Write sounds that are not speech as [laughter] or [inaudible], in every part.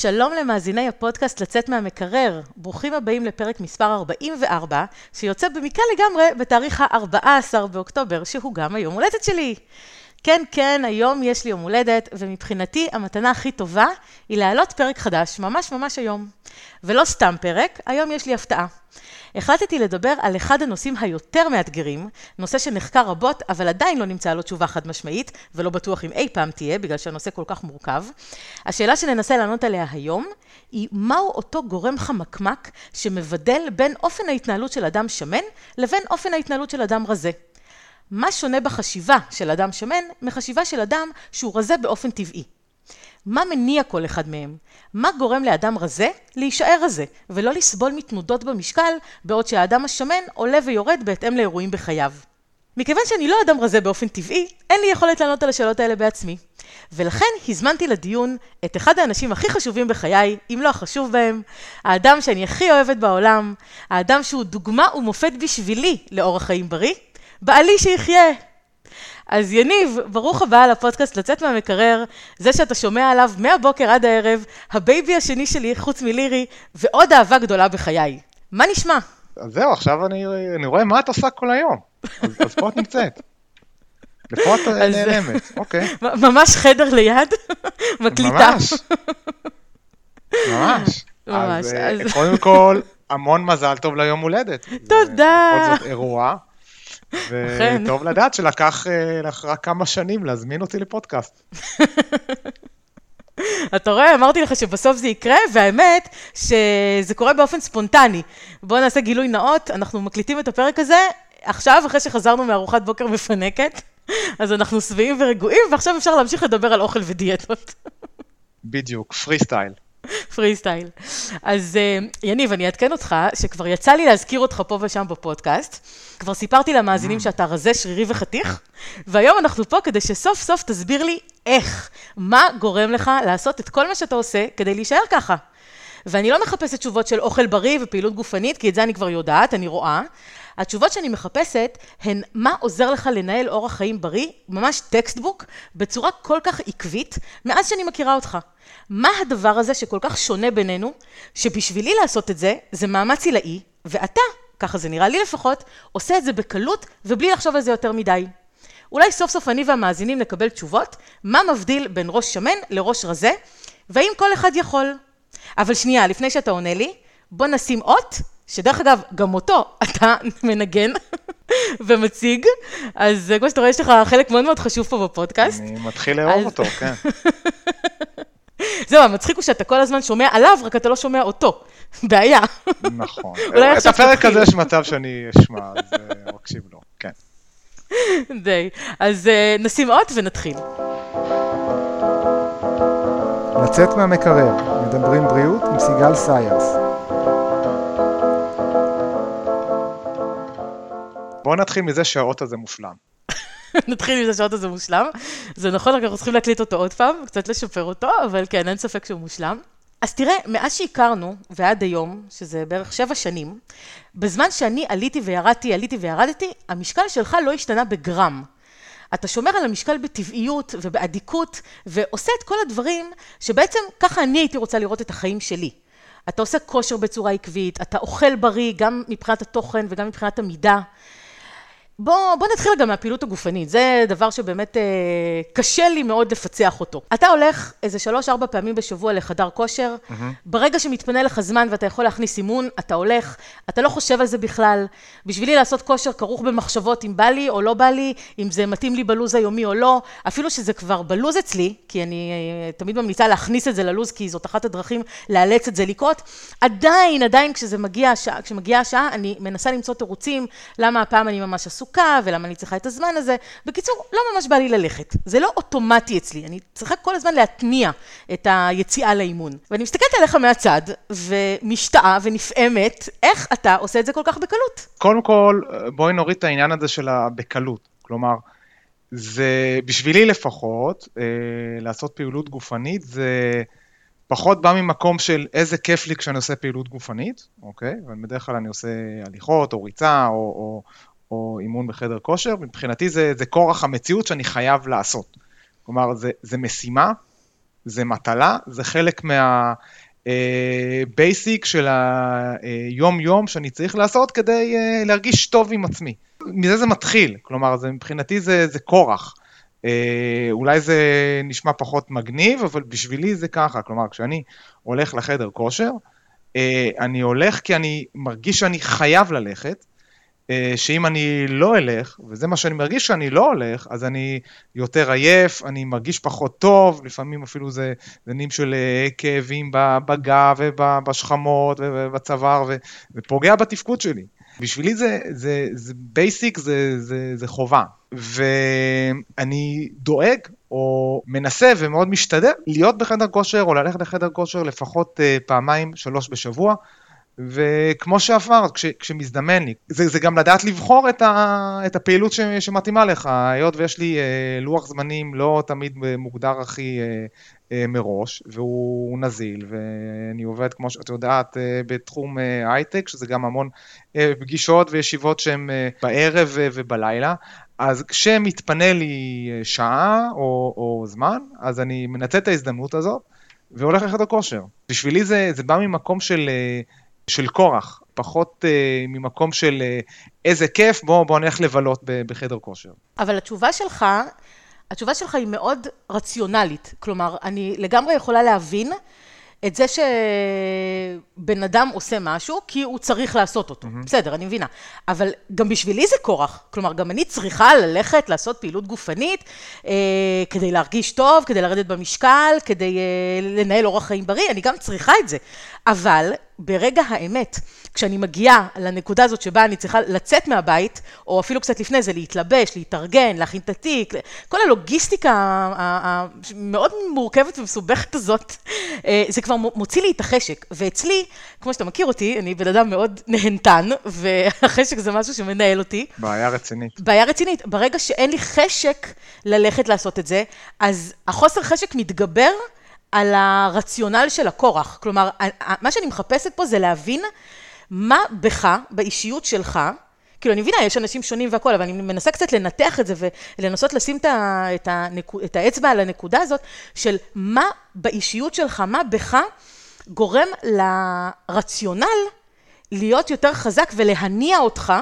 שלום למאזיני הפודקאסט לצאת מהמקרר. ברוכים הבאים לפרק מספר 44, שיוצא במקרה לגמרי בתאריך ה-14 באוקטובר, שהוא גם היום הולדת שלי. כן, כן, היום יש לי יום הולדת, ומבחינתי המתנה הכי טובה היא להעלות פרק חדש, ממש ממש היום. ולא סתם פרק, היום יש לי הפתעה. החלטתי לדבר על אחד הנושאים היותר מאתגרים, נושא שנחקר רבות, אבל עדיין לא נמצאה לו תשובה חד משמעית, ולא בטוח אם אי פעם תהיה, בגלל שהנושא כל כך מורכב. השאלה שננסה לענות עליה היום, היא מהו אותו גורם חמקמק שמבדל בין אופן ההתנהלות של אדם שמן לבין אופן ההתנהלות של אדם רזה. מה שונה בחשיבה של אדם שמן מחשיבה של אדם שהוא רזה באופן טבעי? מה מניע כל אחד מהם? מה גורם לאדם רזה להישאר רזה, ולא לסבול מתנודות במשקל, בעוד שהאדם השמן עולה ויורד בהתאם לאירועים בחייו? מכיוון שאני לא אדם רזה באופן טבעי, אין לי יכולת לענות על השאלות האלה בעצמי. ולכן הזמנתי לדיון את אחד האנשים הכי חשובים בחיי, אם לא החשוב בהם, האדם שאני הכי אוהבת בעולם, האדם שהוא דוגמה ומופת בשבילי לאורח חיים בריא, בעלי שיחיה. אז יניב, ברוך הבא לפודקאסט לצאת מהמקרר, זה שאתה שומע עליו מהבוקר עד הערב, הבייבי השני שלי חוץ מלירי, ועוד אהבה גדולה בחיי. מה נשמע? אז זהו, עכשיו אני, אני רואה מה את עושה כל היום. אז, אז פה את נמצאת. ופה את נעלמת, אוקיי. [laughs] ממש חדר ליד, [laughs] מקליטה. ממש. ממש. [laughs] ממש. אז, אז... קודם כל, המון מזל טוב ליום הולדת. תודה. בכל זאת אירוע. וטוב לדעת שלקח לך רק כמה שנים להזמין אותי לפודקאסט. [laughs] אתה רואה, אמרתי לך שבסוף זה יקרה, והאמת שזה קורה באופן ספונטני. בואו נעשה גילוי נאות, אנחנו מקליטים את הפרק הזה עכשיו, אחרי שחזרנו מארוחת בוקר מפנקת, [laughs] אז אנחנו שבעים ורגועים, ועכשיו אפשר להמשיך לדבר על אוכל ודיאטות. [laughs] בדיוק, פרי סטייל. פרי סטייל. אז אה, יניב, אני אעדכן אותך שכבר יצא לי להזכיר אותך פה ושם בפודקאסט. כבר סיפרתי למאזינים שאתה רזה, שרירי וחתיך, והיום אנחנו פה כדי שסוף סוף תסביר לי איך, מה גורם לך לעשות את כל מה שאתה עושה כדי להישאר ככה. ואני לא מחפשת תשובות של אוכל בריא ופעילות גופנית, כי את זה אני כבר יודעת, אני רואה. התשובות שאני מחפשת הן מה עוזר לך לנהל אורח חיים בריא, ממש textbook, בצורה כל כך עקבית, מאז שאני מכירה אותך. מה הדבר הזה שכל כך שונה בינינו, שבשבילי לעשות את זה, זה מאמץ עילאי, ואתה, ככה זה נראה לי לפחות, עושה את זה בקלות ובלי לחשוב על זה יותר מדי. אולי סוף סוף אני והמאזינים נקבל תשובות, מה מבדיל בין ראש שמן לראש רזה, והאם כל אחד יכול. אבל שנייה, לפני שאתה עונה לי, בוא נשים אות, שדרך אגב, גם אותו אתה [laughs] מנגן [laughs] ומציג, אז כמו שאתה רואה, יש לך חלק מאוד מאוד חשוב פה בפודקאסט. אני מתחיל לאהוב אז... אותו, כן. [laughs] זהו, המצחיק הוא שאתה כל הזמן שומע עליו, רק אתה לא שומע אותו. בעיה. נכון. את הפרק הזה יש מצב שאני אשמע, אז אה, מקשיב לו, כן. די. אז uh, נשים אות ונתחיל. לצאת מהמקרר, מדברים בריאות עם סיגל סיירס. בואו נתחיל מזה שהאות הזה מושלם. [laughs] נתחיל מזה שהאות הזה מושלם. זה נכון, רק אנחנו צריכים להקליט אותו עוד פעם, קצת לשפר אותו, אבל כן, אין ספק שהוא מושלם. אז תראה, מאז שהכרנו ועד היום, שזה בערך שבע שנים, בזמן שאני עליתי וירדתי, עליתי וירדתי, המשקל שלך לא השתנה בגרם. אתה שומר על המשקל בטבעיות ובאדיקות, ועושה את כל הדברים שבעצם ככה אני הייתי רוצה לראות את החיים שלי. אתה עושה כושר בצורה עקבית, אתה אוכל בריא גם מבחינת התוכן וגם מבחינת המידה. בוא, בוא נתחיל גם מהפעילות הגופנית, זה דבר שבאמת אה, קשה לי מאוד לפצח אותו. אתה הולך איזה שלוש-ארבע פעמים בשבוע לחדר כושר, mm-hmm. ברגע שמתפנה לך זמן ואתה יכול להכניס אימון, אתה הולך, אתה לא חושב על זה בכלל. בשבילי לעשות כושר כרוך במחשבות אם בא לי או לא בא לי, אם זה מתאים לי בלוז היומי או לא, אפילו שזה כבר בלוז אצלי, כי אני אה, תמיד ממליצה להכניס את זה ללוז, כי זאת אחת הדרכים לאלץ את זה לקרות, עדיין, עדיין כשמגיעה השעה, אני מנסה למצוא תירוצים, למה הפעם אני ממש עסוק. עסוקה, ולמה אני צריכה את הזמן הזה. בקיצור, לא ממש בא לי ללכת. זה לא אוטומטי אצלי, אני צריכה כל הזמן להתניע את היציאה לאימון. ואני מסתכלת עליך מהצד, ומשתאה ונפעמת, איך אתה עושה את זה כל כך בקלות? קודם כל, בואי נוריד את העניין הזה של הבקלות. כלומר, זה, בשבילי לפחות, אה, לעשות פעילות גופנית, זה... פחות בא ממקום של איזה כיף לי כשאני עושה פעילות גופנית, אוקיי? ובדרך כלל אני עושה הליכות או ריצה או, או, או אימון בחדר כושר, מבחינתי זה, זה כורח המציאות שאני חייב לעשות. כלומר, זה, זה משימה זה מטלה, זה חלק מה... בייסיק של היום-יום שאני צריך לעשות כדי להרגיש טוב עם עצמי. מזה זה מתחיל, כלומר, זה, מבחינתי זה, זה כורח. אולי זה נשמע פחות מגניב, אבל בשבילי זה ככה, כלומר, כשאני הולך לחדר כושר, אני הולך כי אני מרגיש שאני חייב ללכת, אה, שאם אני לא אלך, וזה מה שאני מרגיש שאני לא הולך, אז אני יותר עייף, אני מרגיש פחות טוב, לפעמים אפילו זה עניינים של אה, כאבים בגב ובשכמות ובצוואר, ופוגע בתפקוד שלי. בשבילי זה, זה, זה basic, זה, זה, זה חובה. ואני דואג, או מנסה ומאוד משתדל, להיות בחדר כושר, או ללכת לחדר כושר לפחות אה, פעמיים, שלוש בשבוע. וכמו שאמרת, כש, כשמזדמן לי, זה, זה גם לדעת לבחור את, ה, את הפעילות ש, שמתאימה לך, היות ויש לי אה, לוח זמנים לא תמיד מוגדר הכי אה, אה, מראש, והוא נזיל, ואני עובד, כמו שאת יודעת, אה, בתחום אה, הייטק, שזה גם המון אה, פגישות וישיבות שהן אה, בערב אה, ובלילה, אז כשמתפנה לי אה, שעה או, או זמן, אז אני מנצל את ההזדמנות הזאת. והולך לחדר כושר. בשבילי זה, זה בא ממקום של אה, של כורח, פחות אה, ממקום של אה, איזה כיף, בוא, בוא נלך לבלות בחדר כושר. אבל התשובה שלך, התשובה שלך היא מאוד רציונלית. כלומר, אני לגמרי יכולה להבין את זה שבן אדם עושה משהו כי הוא צריך לעשות אותו. Mm-hmm. בסדר, אני מבינה. אבל גם בשבילי זה כורח. כלומר, גם אני צריכה ללכת לעשות פעילות גופנית אה, כדי להרגיש טוב, כדי לרדת במשקל, כדי אה, לנהל אורח חיים בריא, אני גם צריכה את זה. אבל ברגע האמת, כשאני מגיעה לנקודה הזאת שבה אני צריכה לצאת מהבית, או אפילו קצת לפני זה, להתלבש, להתארגן, להכין את התיק, כל הלוגיסטיקה המאוד מורכבת ומסובכת הזאת, אה, זה כבר מוציא לי את החשק. ואצלי, כמו שאתה מכיר אותי, אני בן אדם מאוד נהנתן, [laughs] והחשק זה משהו שמנהל אותי. בעיה רצינית. בעיה רצינית. ברגע שאין לי חשק ללכת לעשות את זה, אז החוסר חשק מתגבר. על הרציונל של הכורח. כלומר, מה שאני מחפשת פה זה להבין מה בך, באישיות שלך, כאילו, אני מבינה, יש אנשים שונים והכול, אבל אני מנסה קצת לנתח את זה ולנסות לשים את, הנקוד, את האצבע על הנקודה הזאת של מה באישיות שלך, מה בך גורם לרציונל להיות יותר חזק ולהניע אותך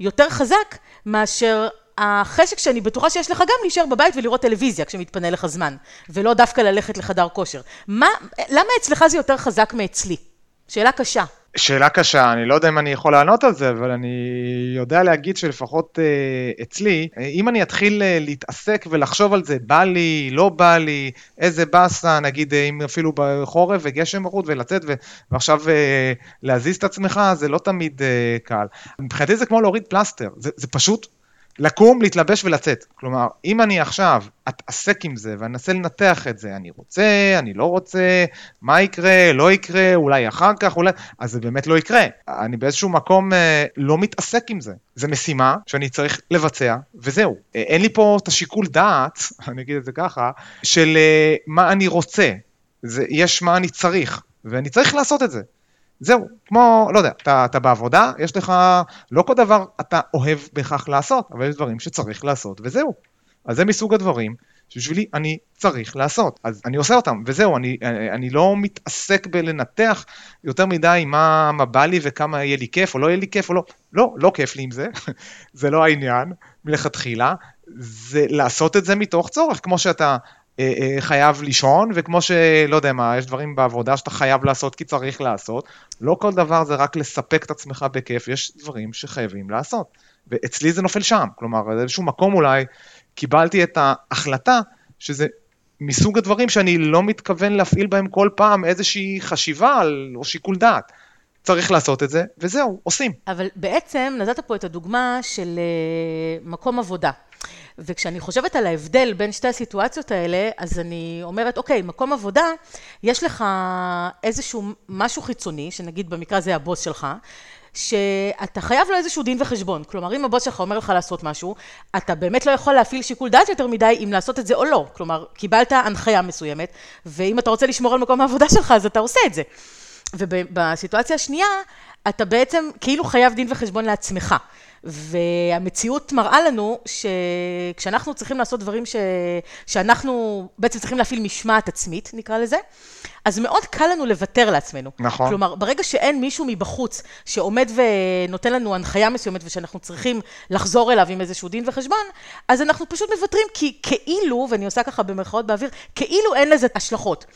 יותר חזק מאשר החשק שאני בטוחה שיש לך גם להישאר בבית ולראות טלוויזיה כשמתפנה לך זמן, ולא דווקא ללכת לחדר כושר. מה, למה אצלך זה יותר חזק מאצלי? שאלה קשה. שאלה קשה, אני לא יודע אם אני יכול לענות על זה, אבל אני יודע להגיד שלפחות אה, אצלי, אה, אם אני אתחיל אה, להתעסק ולחשוב על זה, בא לי, לא בא לי, איזה באסה, נגיד אה, אם אפילו בחורף וגשם בחוץ ולצאת ו- ועכשיו אה, להזיז את עצמך, זה לא תמיד אה, קל. מבחינתי זה כמו להוריד פלסטר, זה, זה פשוט לקום, להתלבש ולצאת. כלומר, אם אני עכשיו אתעסק עם זה ואנסה לנתח את זה, אני רוצה, אני לא רוצה, מה יקרה, לא יקרה, אולי אחר כך, אולי... אז זה באמת לא יקרה. אני באיזשהו מקום אה, לא מתעסק עם זה. זו משימה שאני צריך לבצע, וזהו. אה, אין לי פה את השיקול דעת, [laughs] אני אגיד את זה ככה, של אה, מה אני רוצה. זה, יש מה אני צריך, ואני צריך לעשות את זה. זהו, כמו, לא יודע, אתה, אתה בעבודה, יש לך, לא כל דבר אתה אוהב בהכרח לעשות, אבל יש דברים שצריך לעשות, וזהו. אז זה מסוג הדברים שבשבילי אני צריך לעשות, אז אני עושה אותם, וזהו, אני, אני לא מתעסק בלנתח יותר מדי מה, מה בא לי וכמה יהיה לי כיף או לא יהיה לי כיף או לא, לא, לא כיף לי עם זה, [laughs] זה לא העניין מלכתחילה, זה לעשות את זה מתוך צורך, כמו שאתה חייב לישון, וכמו שלא יודע מה, יש דברים בעבודה שאתה חייב לעשות כי צריך לעשות, לא כל דבר זה רק לספק את עצמך בכיף, יש דברים שחייבים לעשות. ואצלי זה נופל שם, כלומר, באיזשהו מקום אולי קיבלתי את ההחלטה שזה מסוג הדברים שאני לא מתכוון להפעיל בהם כל פעם איזושהי חשיבה או שיקול דעת. צריך לעשות את זה, וזהו, עושים. אבל בעצם נתת פה את הדוגמה של uh, מקום עבודה. וכשאני חושבת על ההבדל בין שתי הסיטואציות האלה, אז אני אומרת, אוקיי, מקום עבודה, יש לך איזשהו משהו חיצוני, שנגיד במקרה הזה הבוס שלך, שאתה חייב לו איזשהו דין וחשבון. כלומר, אם הבוס שלך אומר לך לעשות משהו, אתה באמת לא יכול להפעיל שיקול דעת יותר מדי אם לעשות את זה או לא. כלומר, קיבלת הנחיה מסוימת, ואם אתה רוצה לשמור על מקום העבודה שלך, אז אתה עושה את זה. ובסיטואציה השנייה, אתה בעצם כאילו חייב דין וחשבון לעצמך. והמציאות מראה לנו שכשאנחנו צריכים לעשות דברים ש... שאנחנו בעצם צריכים להפעיל משמעת עצמית, נקרא לזה, אז מאוד קל לנו לוותר לעצמנו. נכון. כלומר, ברגע שאין מישהו מבחוץ שעומד ונותן לנו הנחיה מסוימת ושאנחנו צריכים לחזור אליו עם איזשהו דין וחשבון, אז אנחנו פשוט מוותרים כי כאילו, ואני עושה ככה במרכאות באוויר, כאילו אין לזה השלכות.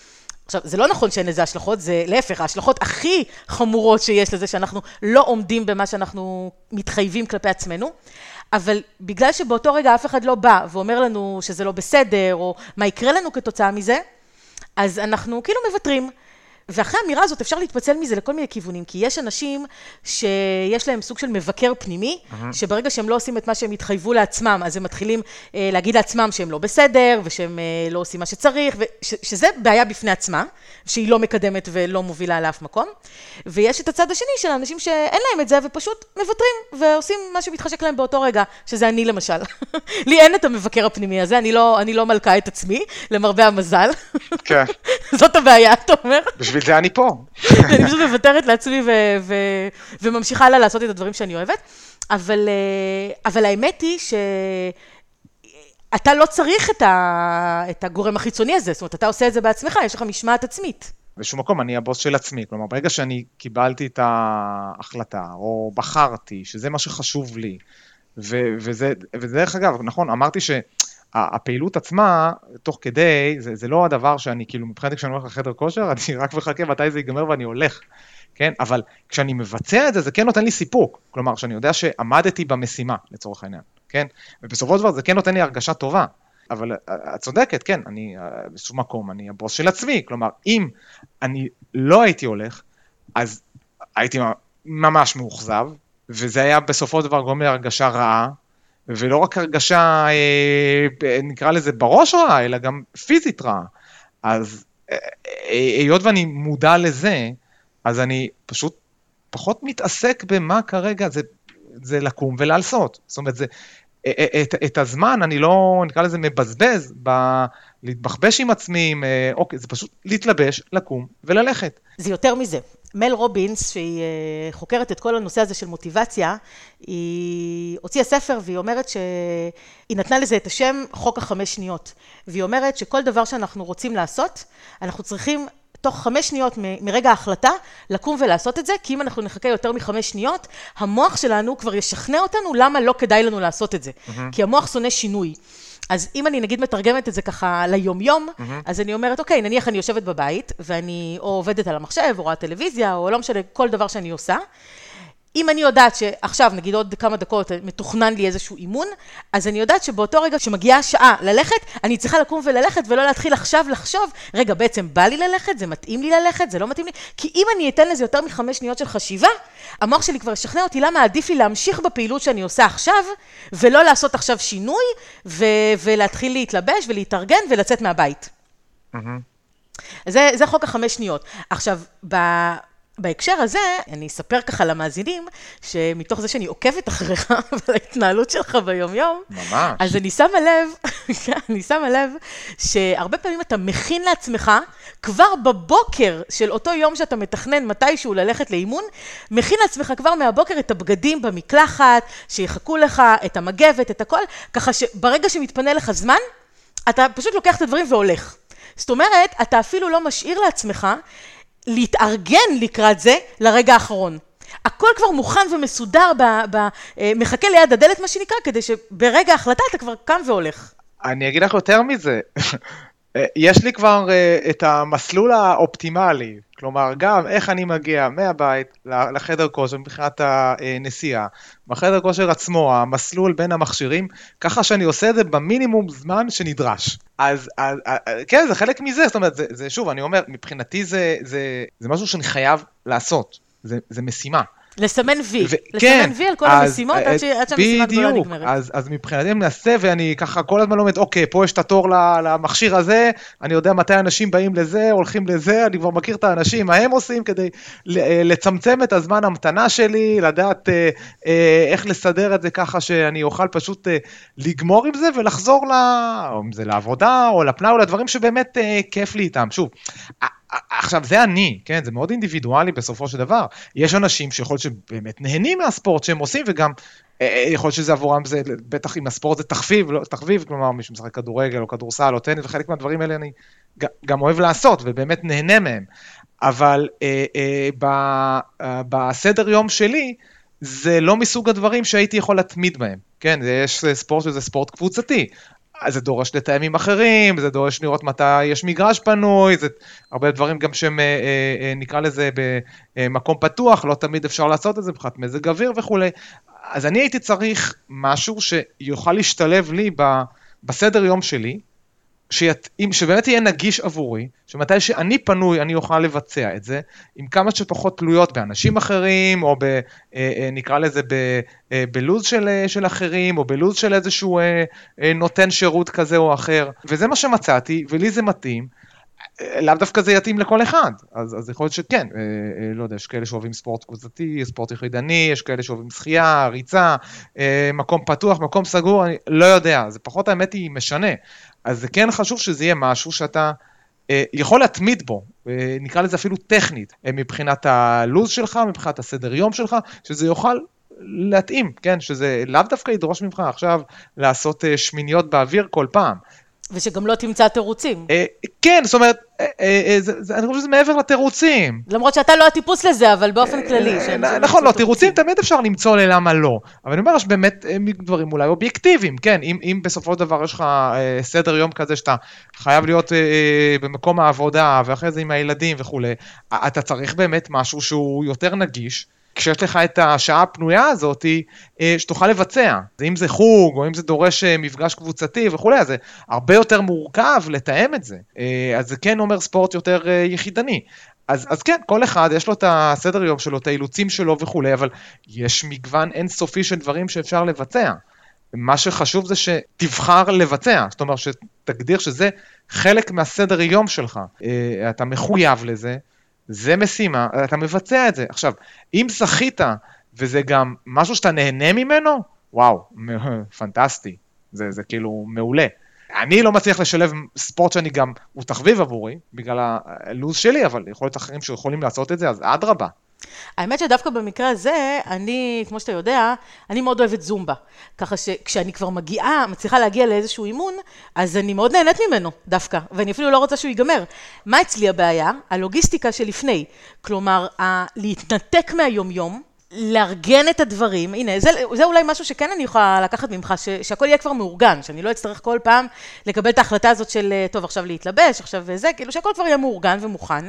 עכשיו, זה לא נכון שאין לזה השלכות, זה להפך, ההשלכות הכי חמורות שיש לזה שאנחנו לא עומדים במה שאנחנו מתחייבים כלפי עצמנו, אבל בגלל שבאותו רגע אף אחד לא בא ואומר לנו שזה לא בסדר, או מה יקרה לנו כתוצאה מזה, אז אנחנו כאילו מוותרים. ואחרי האמירה הזאת אפשר להתפצל מזה לכל מיני כיוונים, כי יש אנשים שיש להם סוג של מבקר פנימי, uh-huh. שברגע שהם לא עושים את מה שהם התחייבו לעצמם, אז הם מתחילים אה, להגיד לעצמם שהם לא בסדר, ושהם אה, לא עושים מה שצריך, ושזה בעיה בפני עצמה, שהיא לא מקדמת ולא מובילה לאף מקום. ויש את הצד השני של האנשים שאין להם את זה, ופשוט מוותרים, ועושים מה שמתחשק להם באותו רגע, שזה אני למשל. [laughs] לי אין את המבקר הפנימי הזה, אני לא, אני לא מלכה את עצמי, למרבה המזל. כן. [laughs] זאת הבעיה, אתה אומר. בשביל זה אני פה. [laughs] אני פשוט מוותרת לעצמי ו- ו- וממשיכה לה לעשות את הדברים שאני אוהבת. אבל, אה, אבל האמת היא שאתה לא צריך את, ה- את הגורם החיצוני הזה, זאת אומרת, אתה עושה את זה בעצמך, יש לך משמעת עצמית. בשום מקום, אני הבוס של עצמי. כלומר, ברגע שאני קיבלתי את ההחלטה, או בחרתי, שזה מה שחשוב לי, ו- וזה, ודרך אגב, נכון, אמרתי ש... הפעילות עצמה, תוך כדי, זה, זה לא הדבר שאני, כאילו, מבחינתי כשאני הולך לחדר כושר, [laughs] אני רק מחכה מתי זה ייגמר ואני הולך, כן? אבל כשאני מבצע את זה, זה כן נותן לי סיפוק. כלומר, שאני יודע שעמדתי במשימה, לצורך העניין, כן? ובסופו של דבר זה כן נותן לי הרגשה טובה. אבל אה, את צודקת, כן, אני אה, בשום מקום, אני הבוס של עצמי. כלומר, אם אני לא הייתי הולך, אז הייתי ממש מאוכזב, וזה היה בסופו של דבר גורם לי הרגשה רעה, ולא רק הרגשה, אה, נקרא לזה בראש רעה, אלא גם פיזית רעה. אז אה, אה, היות ואני מודע לזה, אז אני פשוט פחות מתעסק במה כרגע זה, זה לקום ולעשות. זאת אומרת, זה, את, את הזמן אני לא, נקרא לזה, מבזבז ב... להתבחבש עם עצמי, אוקיי, זה פשוט להתלבש, לקום וללכת. זה יותר מזה. מל רובינס, שהיא אה, חוקרת את כל הנושא הזה של מוטיבציה, היא הוציאה ספר והיא אומרת שהיא נתנה לזה את השם חוק החמש שניות. והיא אומרת שכל דבר שאנחנו רוצים לעשות, אנחנו צריכים תוך חמש שניות מרגע ההחלטה לקום ולעשות את זה, כי אם אנחנו נחכה יותר מחמש שניות, המוח שלנו כבר ישכנע אותנו למה לא כדאי לנו לעשות את זה. Mm-hmm. כי המוח שונא שינוי. אז אם אני נגיד מתרגמת את זה ככה ליומיום, mm-hmm. אז אני אומרת, אוקיי, נניח אני יושבת בבית, ואני או עובדת על המחשב, או רואה טלוויזיה, או לא משנה, כל דבר שאני עושה. אם אני יודעת שעכשיו, נגיד עוד כמה דקות, מתוכנן לי איזשהו אימון, אז אני יודעת שבאותו רגע שמגיעה השעה ללכת, אני צריכה לקום וללכת ולא להתחיל עכשיו לחשוב, רגע, בעצם בא לי ללכת, זה מתאים לי ללכת, זה לא מתאים לי, כי אם אני אתן לזה יותר מחמש שניות של חשיבה, המוח שלי כבר ישכנע אותי למה עדיף לי להמשיך בפעילות שאני עושה עכשיו, ולא לעשות עכשיו שינוי, ו- ולהתחיל להתלבש ולהתארגן ולצאת מהבית. Mm-hmm. זה, זה חוק החמש שניות. עכשיו, ב... בהקשר הזה, אני אספר ככה למאזינים, שמתוך זה שאני עוקבת אחריך [laughs] ועל ההתנהלות שלך ביום-יום, ממש. אז אני שמה לב, [laughs] כן, אני שמה לב, שהרבה פעמים אתה מכין לעצמך, כבר בבוקר של אותו יום שאתה מתכנן מתישהו ללכת לאימון, מכין לעצמך כבר מהבוקר את הבגדים במקלחת, שיחכו לך, את המגבת, את הכל, ככה שברגע שמתפנה לך זמן, אתה פשוט לוקח את הדברים והולך. זאת אומרת, אתה אפילו לא משאיר לעצמך להתארגן לקראת זה לרגע האחרון. הכל כבר מוכן ומסודר, ב, ב, אה, מחכה ליד הדלת מה שנקרא, כדי שברגע ההחלטה אתה כבר קם והולך. אני אגיד לך יותר מזה, [laughs] יש לי כבר uh, את המסלול האופטימלי, כלומר גם איך אני מגיע מהבית לחדר כושר מבחינת הנסיעה, בחדר כושר עצמו, המסלול בין המכשירים, ככה שאני עושה את זה במינימום זמן שנדרש. אז, אז, אז כן, זה חלק מזה, זאת אומרת, זה, זה שוב, אני אומר, מבחינתי זה, זה, זה משהו שאני חייב לעשות, זה, זה משימה. לסמן וי, ו- כן, לסמן וי על כל אז, המשימות עד, ש... עד שהמשימה הגדולה נגמרת. אז, אז מבחינתי אני מנסה ואני ככה כל הזמן לומד, אוקיי, פה יש את התור למכשיר הזה, אני יודע מתי אנשים באים לזה, הולכים לזה, אני כבר מכיר את האנשים, מה הם עושים כדי אה, לצמצם את הזמן המתנה שלי, לדעת אה, אה, איך לסדר את זה ככה שאני אוכל פשוט אה, לגמור עם זה ולחזור ל... או אם זה לעבודה או לפנאי או לדברים שבאמת אה, כיף לי איתם. שוב, עכשיו, זה אני, כן? זה מאוד אינדיבידואלי בסופו של דבר. יש אנשים שיכול להיות שבאמת נהנים מהספורט שהם עושים, וגם אה, אה, יכול להיות שזה עבורם, זה, בטח אם הספורט זה תחביב, לא, תחביב, כלומר מישהו משחק כדורגל או כדורסל או טניס, וחלק מהדברים האלה אני גם אוהב לעשות, ובאמת נהנה מהם. אבל אה, אה, ב, אה, בסדר יום שלי, זה לא מסוג הדברים שהייתי יכול להתמיד בהם. כן, יש ספורט שזה ספורט קבוצתי. זה דורש עם אחרים, זה דורש לראות מתי יש מגרש פנוי, זה הרבה דברים גם שהם, אה, אה, נקרא לזה, במקום פתוח, לא תמיד אפשר לעשות את זה מבחינת מזג אוויר וכולי. אז אני הייתי צריך משהו שיוכל להשתלב לי בסדר יום שלי, שיתאים, שבאמת יהיה נגיש עבורי, שמתי שאני פנוי אני אוכל לבצע את זה, עם כמה שפחות תלויות באנשים אחרים, או ב, אה, אה, נקרא לזה ב, אה, בלוז של, של אחרים, או בלוז של איזשהו נותן שירות כזה או אחר, וזה מה שמצאתי, ולי זה מתאים. לאו דווקא זה יתאים לכל אחד, אז, אז יכול להיות שכן, אה, אה, לא יודע, יש כאלה שאוהבים ספורט קבוצתי, ספורט יחידני, יש כאלה שאוהבים שחייה, ריצה, אה, מקום פתוח, מקום סגור, אני לא יודע, זה פחות האמת היא משנה. אז זה כן חשוב שזה יהיה משהו שאתה אה, יכול להתמיד בו, אה, נקרא לזה אפילו טכנית, אה, מבחינת הלו"ז שלך, מבחינת הסדר יום שלך, שזה יוכל להתאים, כן, שזה לאו דווקא ידרוש ממך עכשיו לעשות אה, שמיניות באוויר כל פעם. ושגם לא תמצא תירוצים. אה, כן, זאת אומרת, אה, אה, אני חושב שזה מעבר לתירוצים. למרות שאתה לא הטיפוס לזה, אבל באופן כללי. נכון, לא, תירוצים תמיד אפשר למצוא ללמה לא. אבל אני אומר, יש באמת דברים אולי אובייקטיביים, כן, אם בסופו של דבר יש לך סדר יום כזה שאתה חייב להיות במקום העבודה, ואחרי זה עם הילדים וכולי, אתה צריך באמת משהו שהוא יותר נגיש. כשיש לך את השעה הפנויה הזאת, אה, שתוכל לבצע. אם זה חוג, או אם זה דורש אה, מפגש קבוצתי וכולי, אז זה הרבה יותר מורכב לתאם את זה. אה, אז זה כן אומר ספורט יותר יחידני. אז, אז כן, כל אחד יש לו את הסדר יום שלו, את האילוצים שלו וכולי, אבל יש מגוון אינסופי של דברים שאפשר לבצע. מה שחשוב זה שתבחר לבצע, זאת אומרת שתגדיר שזה חלק מהסדר יום שלך. אתה מחויב לזה, זה משימה, אתה מבצע את זה. עכשיו, אם זכית, וזה גם משהו שאתה נהנה ממנו, וואו, [laughs] פנטסטי. זה, זה כאילו מעולה. אני לא מצליח לשלב ספורט שאני גם, הוא תחביב עבורי, בגלל הלו"ז שלי, אבל יכול להיות אחרים שיכולים לעשות את זה, אז אדרבה. האמת שדווקא במקרה הזה, אני, כמו שאתה יודע, אני מאוד אוהבת זומבה. ככה שכשאני כבר מגיעה, מצליחה להגיע לאיזשהו אימון, אז אני מאוד נהנית ממנו דווקא, ואני אפילו לא רוצה שהוא ייגמר. מה אצלי הבעיה? הלוגיסטיקה שלפני. כלומר, להתנתק מהיומיום, לארגן את הדברים, הנה, זה, זה אולי משהו שכן אני יכולה לקחת ממך, ש, שהכל יהיה כבר מאורגן, שאני לא אצטרך כל פעם לקבל את ההחלטה הזאת של, טוב, עכשיו להתלבש, עכשיו זה, כאילו שהכל כבר יהיה מאורגן ומוכן.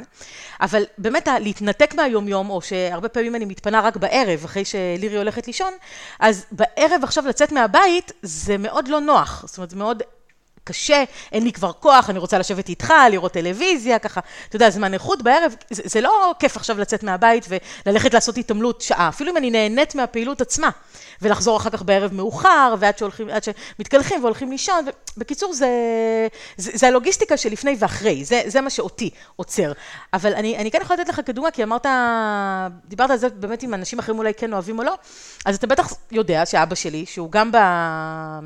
אבל באמת, להתנתק מהיומיום, או שהרבה פעמים אני מתפנה רק בערב, אחרי שלירי הולכת לישון, אז בערב עכשיו לצאת מהבית, זה מאוד לא נוח, זאת אומרת, זה מאוד קשה, אין לי כבר כוח, אני רוצה לשבת איתך, לראות טלוויזיה, ככה, אתה יודע, זמן איכות בערב, זה, זה לא כיף עכשיו לצאת מהבית וללכת לעשות התעמלות שעה, אפילו אם אני נהנית מהפעילות עצמה, ולחזור אחר כך בערב מאוחר, ועד שהולכים, עד שמתקלחים והולכים לישון, בקיצור, זה, זה, זה הלוגיסטיקה שלפני ואחרי, זה, זה מה שאותי עוצר. אבל אני, אני כן יכולה לתת לך כדוגמה, כי אמרת, דיברת על זה באמת עם אנשים אחרים אולי כן אוהבים או לא, אז אתה בטח יודע שאבא שלי, שהוא גם ב...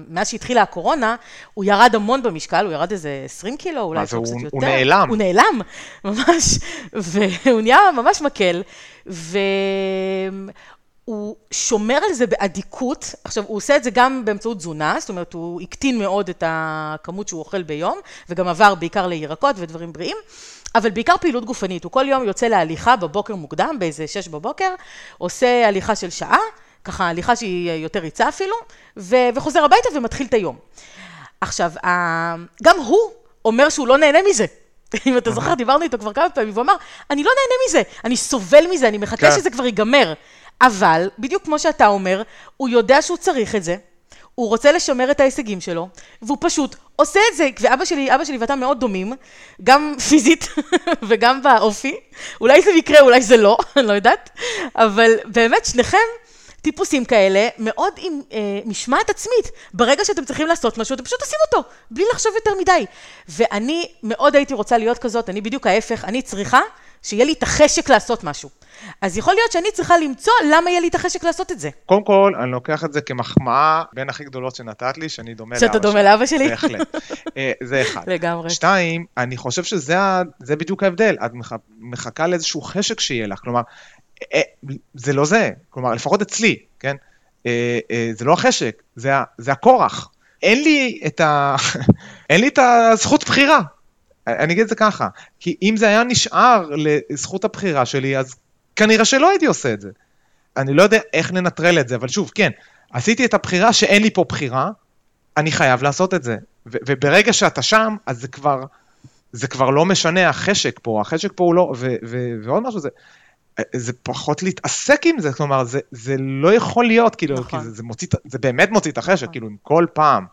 מאז שהתחילה הקורונה, הוא ירד המון המון במשקל, הוא ירד איזה 20 קילו, אולי אפילו קצת יותר. הוא נעלם. הוא נעלם, [laughs] ממש, והוא נהיה ממש מקל, והוא שומר על זה באדיקות, עכשיו הוא עושה את זה גם באמצעות תזונה, זאת אומרת הוא הקטין מאוד את הכמות שהוא אוכל ביום, וגם עבר בעיקר לירקות ודברים בריאים. אבל בעיקר פעילות גופנית, הוא כל יום יוצא להליכה בבוקר מוקדם, באיזה שש בבוקר, עושה הליכה של שעה, ככה הליכה שהיא יותר ריצה אפילו, וחוזר הביתה ומתחיל את היום. עכשיו, גם הוא אומר שהוא לא נהנה מזה. [laughs] אם אתה זוכר, דיברנו איתו כבר כמה פעמים, והוא אמר, אני לא נהנה מזה, אני סובל מזה, אני מחכה כן. שזה כבר ייגמר. אבל, בדיוק כמו שאתה אומר, הוא יודע שהוא צריך את זה, הוא רוצה לשמר את ההישגים שלו, והוא פשוט עושה את זה. ואבא שלי, אבא שלי ואתה מאוד דומים, גם [laughs] פיזית וגם באופי. אולי זה מקרה, אולי זה לא, [laughs] אני לא יודעת, אבל באמת, שניכם טיפוסים כאלה, מאוד עם אה, משמעת עצמית. ברגע שאתם צריכים לעשות משהו, אתם פשוט עושים אותו, בלי לחשוב יותר מדי. ואני מאוד הייתי רוצה להיות כזאת, אני בדיוק ההפך, אני צריכה שיהיה לי את החשק לעשות משהו. אז יכול להיות שאני צריכה למצוא למה יהיה לי את החשק לעשות את זה. קודם כל, אני לוקח את זה כמחמאה בין הכי גדולות שנתת לי, שאני דומה לאבא שאתה דומה לאבא שלי? בהחלט. אה, זה אחד. לגמרי. שתיים, אני חושב שזה בדיוק ההבדל. את מח- מחכה לאיזשהו חשק שיהיה לך. כלומר, זה לא זה. כלומר, לפחות אצלי, כן? אה, אה, זה לא החשק, זה, זה הכורח. אין לי את ה... [laughs] אין לי את הזכות בחירה. אני אגיד את זה ככה, כי אם זה היה נשאר לזכות הבחירה שלי, אז כנראה שלא הייתי עושה את זה. אני לא יודע איך ננטרל את זה, אבל שוב, כן, עשיתי את הבחירה שאין לי פה בחירה, אני חייב לעשות את זה. ו- וברגע שאתה שם, אז זה כבר, זה כבר לא משנה החשק פה, החשק פה הוא לא, ו- ו- ועוד משהו, זה, זה פחות להתעסק עם זה, כלומר, זה, זה לא יכול להיות, כאילו, נכון. כי זה, זה, מוציא, זה באמת מוציא את החשק, נכון. כאילו, אם כל פעם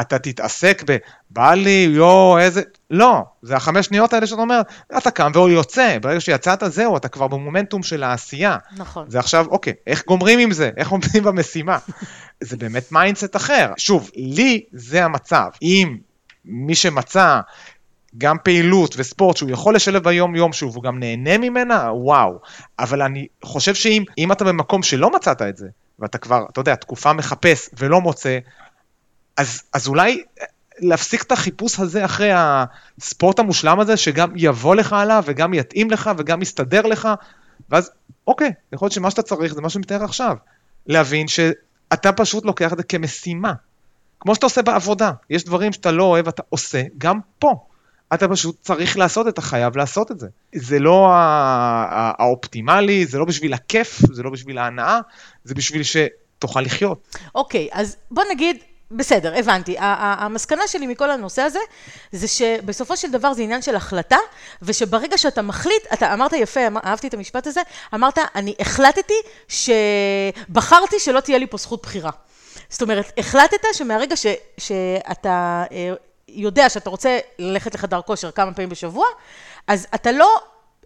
אתה תתעסק ב, בא לי, יואו, איזה, לא, זה החמש שניות האלה שאתה אומר, אתה קם והוא יוצא, ברגע שיצאת, זהו, אתה כבר במומנטום של העשייה. נכון. זה עכשיו, אוקיי, איך גומרים עם זה? איך עומדים במשימה? [laughs] זה באמת mindset אחר. שוב, לי זה המצב. אם מי שמצא גם פעילות וספורט שהוא יכול לשלב ביום-יום שוב, הוא גם נהנה ממנה, וואו. אבל אני חושב שאם אם אתה במקום שלא מצאת את זה, ואתה כבר, אתה יודע, תקופה מחפש ולא מוצא, אז, אז אולי להפסיק את החיפוש הזה אחרי הספורט המושלם הזה, שגם יבוא לך עליו וגם יתאים לך וגם יסתדר לך, ואז אוקיי, יכול להיות שמה שאתה צריך זה מה שמתאר עכשיו. להבין שאתה פשוט לוקח את זה כמשימה. כמו שאתה עושה בעבודה, יש דברים שאתה לא אוהב, אתה עושה, גם פה. אתה פשוט צריך לעשות, אתה חייב לעשות את זה. זה לא האופטימלי, זה לא בשביל הכיף, זה לא בשביל ההנאה, זה בשביל שתוכל לחיות. אוקיי, אז בוא נגיד, בסדר, הבנתי. המסקנה שלי מכל הנושא הזה, זה שבסופו של דבר זה עניין של החלטה, ושברגע שאתה מחליט, אתה אמרת יפה, אמר- אהבתי את המשפט הזה, אמרת, אני החלטתי שבחרתי שלא תהיה לי פה זכות בחירה. זאת אומרת, החלטת שמהרגע ש, שאתה אה, יודע שאתה רוצה ללכת לחדר כושר כמה פעמים בשבוע, אז אתה לא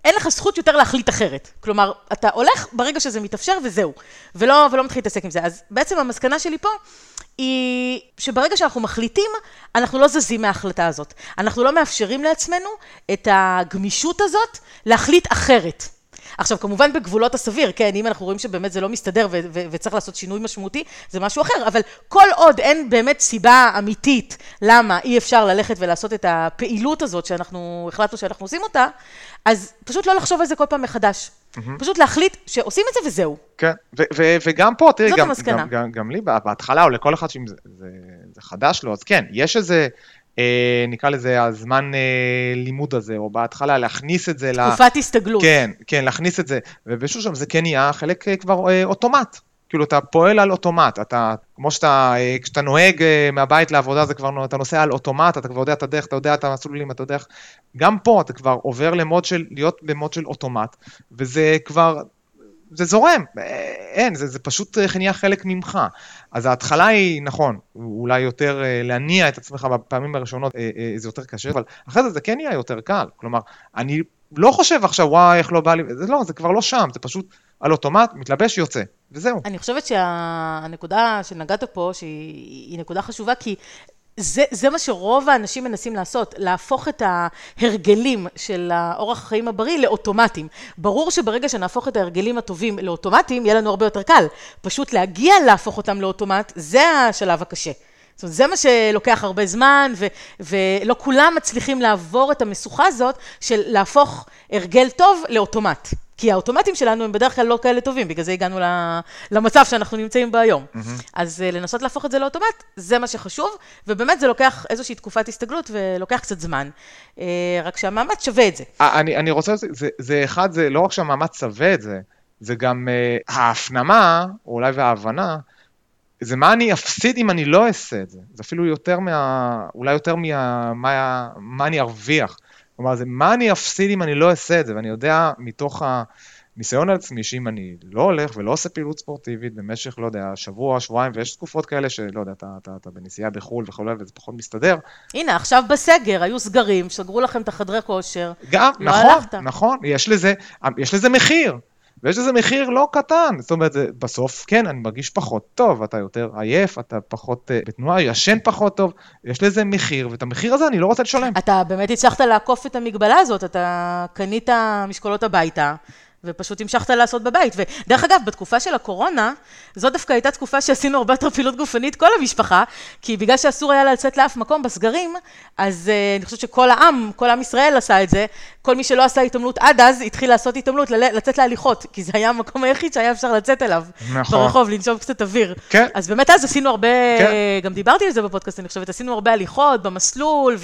אין לך זכות יותר להחליט אחרת. כלומר, אתה הולך ברגע שזה מתאפשר וזהו, ולא, ולא מתחיל להתעסק עם זה. אז בעצם המסקנה שלי פה היא שברגע שאנחנו מחליטים, אנחנו לא זזים מההחלטה הזאת. אנחנו לא מאפשרים לעצמנו את הגמישות הזאת להחליט אחרת. עכשיו, כמובן בגבולות הסביר, כן, אם אנחנו רואים שבאמת זה לא מסתדר ו- ו- וצריך לעשות שינוי משמעותי, זה משהו אחר, אבל כל עוד אין באמת סיבה אמיתית למה אי אפשר ללכת ולעשות את הפעילות הזאת שאנחנו החלטנו שאנחנו עושים אותה, אז פשוט לא לחשוב על זה כל פעם מחדש. פשוט להחליט שעושים את זה וזהו. כן, ו- ו- וגם פה, תראי, גם. גם, גם, גם לי בהתחלה, או לכל אחד שאם זה, זה, זה חדש לו, אז כן, יש איזה, נקרא לזה הזמן אה, לימוד הזה, או בהתחלה להכניס את זה ל... תקופת הסתגלות. כן, כן, להכניס את זה, ובאיזשהו שם זה כן נהיה חלק אה, כבר אה, אוטומט. כאילו אתה פועל על אוטומט, אתה, כמו שאתה, אה, כשאתה נוהג אה, מהבית לעבודה זה כבר, אתה נוסע על אוטומט, אתה כבר יודע את הדרך, אתה יודע את המסלולים, אתה יודע, איך- גם פה אתה כבר עובר למוד של, להיות במוד של אוטומט, וזה כבר, זה זורם, אה, אין, זה, זה פשוט אה, נהיה חלק ממך. אז ההתחלה היא, נכון, אולי יותר אה, להניע את עצמך בפעמים הראשונות, אה, אה, זה יותר קשה, אבל אחרי זה זה כן נהיה יותר קל. כלומר, אני לא חושב עכשיו, וואי, איך לא בא לי, זה לא, זה כבר לא שם, זה פשוט על אוטומט, מתלבש, יוצא, וזהו. אני חושבת שהנקודה שנגעת פה, שהיא היא נקודה חשובה, כי זה, זה מה שרוב האנשים מנסים לעשות, להפוך את ההרגלים של האורח החיים הבריא לאוטומטיים. ברור שברגע שנהפוך את ההרגלים הטובים לאוטומטיים, יהיה לנו הרבה יותר קל. פשוט להגיע להפוך אותם לאוטומט, זה השלב הקשה. זאת אומרת, זה מה שלוקח הרבה זמן, ו- ולא כולם מצליחים לעבור את המשוכה הזאת של להפוך הרגל טוב לאוטומט. כי האוטומטים שלנו הם בדרך כלל לא כאלה טובים, בגלל זה הגענו למצב שאנחנו נמצאים בו היום. אז אה, לנסות להפוך את זה לאוטומט, זה מה שחשוב, ובאמת זה לוקח איזושהי תקופת הסתגלות ולוקח קצת זמן. אה, רק שהמאמץ שווה את זה. אה, אני, אני רוצה, זה, זה, זה אחד, זה לא רק שהמאמץ שווה את זה, זה גם uh, ההפנמה, או אולי וההבנה, זה מה אני אפסיד אם אני לא אעשה את זה. זה אפילו יותר מה... אולי יותר מה... מה, מה אני ארוויח. כלומר, זה מה אני אפסיד אם אני לא אעשה את זה, ואני יודע מתוך הניסיון על עצמי, שאם אני לא הולך ולא עושה פעילות ספורטיבית במשך, לא יודע, שבוע, שבועיים, ויש תקופות כאלה שלא יודע, אתה, אתה, אתה בנסיעה בחו"ל וכו', וזה פחות מסתדר, הנה, עכשיו בסגר, היו סגרים, סגרו לכם את החדרי כושר. גם, לא נכון, הלכת. נכון, יש לזה, יש לזה מחיר. ויש לזה מחיר לא קטן, זאת אומרת, בסוף, כן, אני מרגיש פחות טוב, אתה יותר עייף, אתה פחות uh, בתנועה, ישן פחות טוב, יש לזה מחיר, ואת המחיר הזה אני לא רוצה לשלם. אתה באמת הצלחת לעקוף את המגבלה הזאת, אתה קנית משקולות הביתה, ופשוט המשכת לעשות בבית. ודרך אגב, בתקופה של הקורונה, זו דווקא הייתה תקופה שעשינו הרבה יותר פעילות גופנית, כל המשפחה, כי בגלל שאסור היה לצאת לאף מקום בסגרים, אז uh, אני חושבת שכל העם, כל עם ישראל עשה את זה. כל מי שלא עשה התעמלות עד אז, התחיל לעשות התעמלות, לצאת להליכות, כי זה היה המקום היחיד שהיה אפשר לצאת אליו. נכון. ברחוב, לנשום קצת אוויר. כן. אז באמת אז עשינו הרבה, כן. גם דיברתי על זה בפודקאסט, אני חושבת, עשינו הרבה הליכות במסלול,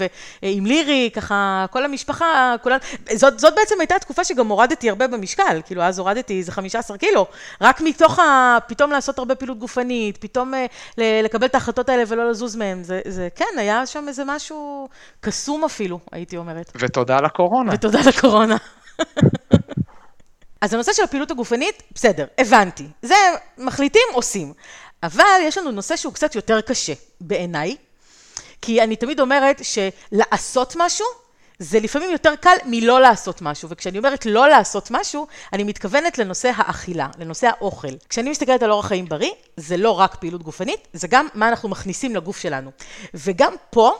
ועם לירי, ככה, כל המשפחה, כולן, זאת, זאת בעצם הייתה התקופה שגם הורדתי הרבה במשקל, כאילו אז הורדתי איזה 15 קילו, רק מתוך ה... פתאום לעשות הרבה פעילות גופנית, פתאום אה, לקבל את ההחלטות האלה ולא לזוז מהן, זה, זה כן, היה שם איזה משהו קסום אפילו, הייתי אומרת. ותודה לקורונה. ותודה לקורונה. אז הנושא של הפעילות הגופנית, בסדר, הבנתי. זה מחליטים, עושים. אבל יש לנו נושא שהוא קצת יותר קשה, בעיניי, כי אני תמיד אומרת שלעשות משהו, זה לפעמים יותר קל מלא לעשות משהו, וכשאני אומרת לא לעשות משהו, אני מתכוונת לנושא האכילה, לנושא האוכל. כשאני מסתכלת על אורח חיים בריא, זה לא רק פעילות גופנית, זה גם מה אנחנו מכניסים לגוף שלנו. וגם פה,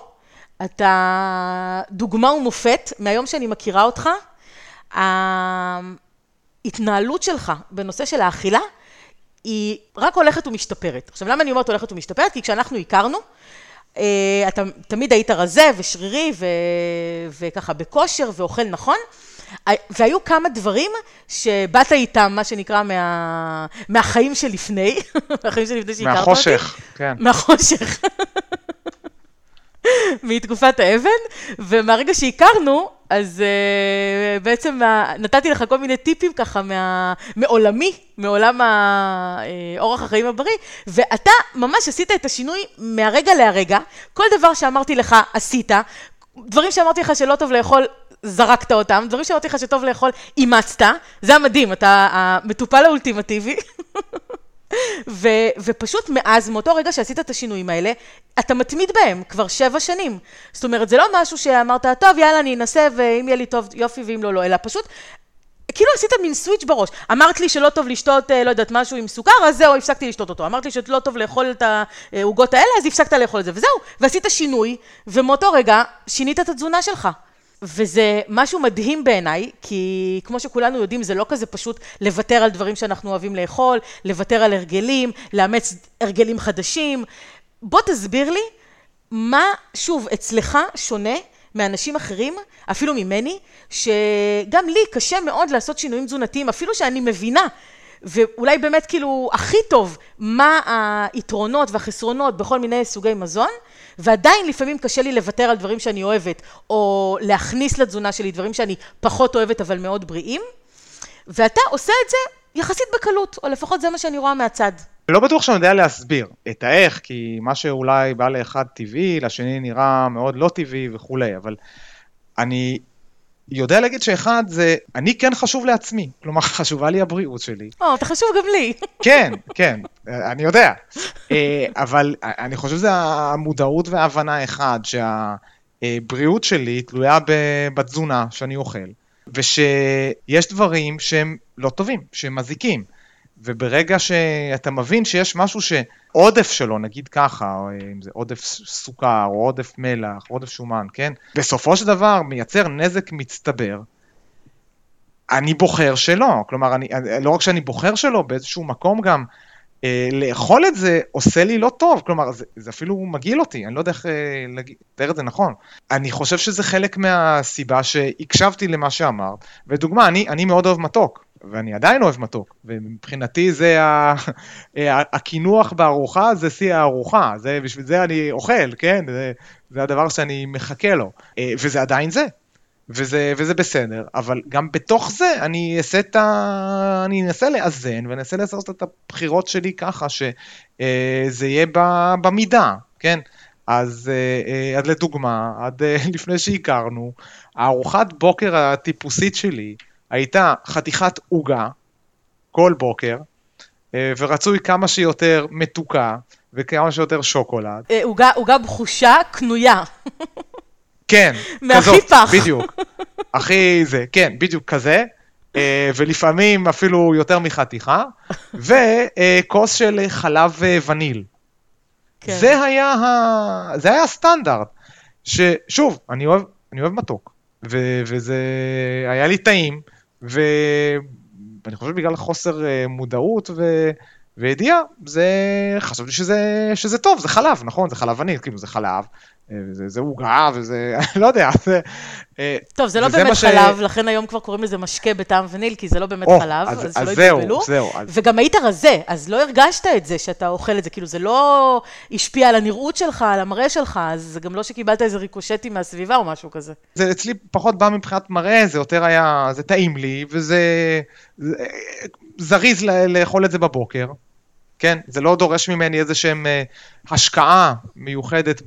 אתה דוגמה ומופת, מהיום שאני מכירה אותך, ההתנהלות שלך בנושא של האכילה, היא רק הולכת ומשתפרת. עכשיו, למה אני אומרת הולכת ומשתפרת? כי כשאנחנו הכרנו, אתה תמיד היית רזה ושרירי ו... וככה בכושר ואוכל נכון, והיו כמה דברים שבאת איתם, מה שנקרא, מה... מהחיים שלפני, [laughs] מהחיים שלפני שהכרת אותי. מהחושך, כן. מהחושך. [laughs] מתקופת האבן, ומהרגע שהכרנו, אז uh, בעצם uh, נתתי לך כל מיני טיפים ככה מה, מעולמי, מעולם אורח uh, החיים הבריא, ואתה ממש עשית את השינוי מהרגע להרגע. כל דבר שאמרתי לך עשית, דברים שאמרתי לך שלא טוב לאכול, זרקת אותם, דברים שאמרתי לך שטוב לאכול, אימצת, זה המדהים, אתה המטופל האולטימטיבי. [laughs] ו, ופשוט מאז, מאותו רגע שעשית את השינויים האלה, אתה מתמיד בהם כבר שבע שנים. זאת אומרת, זה לא משהו שאמרת, טוב, יאללה, אני אנסה, ואם יהיה לי טוב, יופי, ואם לא, לא, אלא פשוט, כאילו עשית מין סוויץ' בראש. אמרת לי שלא טוב לשתות, אה, לא יודעת, משהו עם סוכר, אז זהו, הפסקתי לשתות אותו. אמרת לי שלא טוב לאכול את העוגות האלה, אז הפסקת לאכול את זה, וזהו. ועשית שינוי, ומאותו רגע שינית את התזונה שלך. וזה משהו מדהים בעיניי, כי כמו שכולנו יודעים, זה לא כזה פשוט לוותר על דברים שאנחנו אוהבים לאכול, לוותר על הרגלים, לאמץ הרגלים חדשים. בוא תסביר לי מה, שוב, אצלך שונה מאנשים אחרים, אפילו ממני, שגם לי קשה מאוד לעשות שינויים תזונתיים, אפילו שאני מבינה ואולי באמת כאילו הכי טוב מה היתרונות והחסרונות בכל מיני סוגי מזון, ועדיין לפעמים קשה לי לוותר על דברים שאני אוהבת, או להכניס לתזונה שלי דברים שאני פחות אוהבת אבל מאוד בריאים, ואתה עושה את זה יחסית בקלות, או לפחות זה מה שאני רואה מהצד. לא בטוח שאני יודע להסביר את האיך, כי מה שאולי בא לאחד טבעי, לשני נראה מאוד לא טבעי וכולי, אבל אני יודע להגיד שאחד זה, אני כן חשוב לעצמי, כלומר [laughs] חשובה לי הבריאות שלי. או, אתה חשוב גם לי. [laughs] כן, כן, אני יודע. אה, אבל אני חושב שזה המודעות וההבנה אחד, שהבריאות שלי תלויה בתזונה שאני אוכל, ושיש דברים שהם לא טובים, שהם מזיקים. וברגע שאתה מבין שיש משהו שעודף שלו, נגיד ככה, או אם זה עודף סוכר, או עודף מלח, או עודף שומן, כן? בסופו של דבר מייצר נזק מצטבר. אני בוחר שלא, כלומר, אני, לא רק שאני בוחר שלא, באיזשהו מקום גם, אה, לאכול את זה עושה לי לא טוב, כלומר, זה, זה אפילו מגעיל אותי, אני לא יודע איך אה, לתאר את זה נכון. אני חושב שזה חלק מהסיבה שהקשבתי למה שאמרת, ודוגמה, אני, אני מאוד אוהב מתוק. ואני עדיין אוהב מתוק, ומבחינתי זה הקינוח בארוחה, זה שיא הארוחה, זה, בשביל זה אני אוכל, כן? זה, זה הדבר שאני מחכה לו, אה, וזה עדיין זה. וזה, וזה בסדר, אבל גם בתוך זה אני אעשה את ה... אני אנסה לאזן ואני אנסה לעשות את הבחירות שלי ככה שזה אה, יהיה במידה, כן? אז, אה, אז לדוגמה, עד [laughs] לפני שהכרנו, הארוחת בוקר הטיפוסית שלי הייתה חתיכת עוגה כל בוקר, אה, ורצוי כמה שיותר מתוקה וכמה שיותר שוקולד. אה, עוגה בחושה קנויה. [laughs] כן, כזאת, פח. בדיוק. הכי זה, כן, בדיוק כזה. אה, ולפעמים אפילו יותר מחתיכה, [laughs] וכוס של חלב וניל. כן. זה היה, ה... זה היה הסטנדרט, ששוב, אני אוהב, אני אוהב מתוק, ו... וזה היה לי טעים, אני חושב בגלל חוסר אה, מודעות ו... וידיעה, זה, חשבתי שזה, שזה טוב, זה חלב, נכון? זה חלבנית, כאילו זה חלב, אה, זה, זה עוגה, וזה, [laughs] לא יודע, זה... אה, טוב, זה לא וזה באמת ש- חלב, לכן היום כבר קוראים לזה משקה בטעם וניל, כי זה לא באמת או, חלב, אז- אז אז שלא זהו, יתבלבלו. זהו, אז- וגם היית רזה, אז לא הרגשת את זה שאתה אוכל את זה, כאילו זה לא השפיע על הנראות שלך, על המראה שלך, אז זה גם לא שקיבלת איזה ריקושטים מהסביבה או משהו כזה. זה אצלי פחות בא מבחינת מראה, זה יותר היה, זה טעים לי, וזה זה, זריז ל- לאכול את זה בבוקר, כן? זה לא דורש ממני איזה שהם אה, השקעה מיוחדת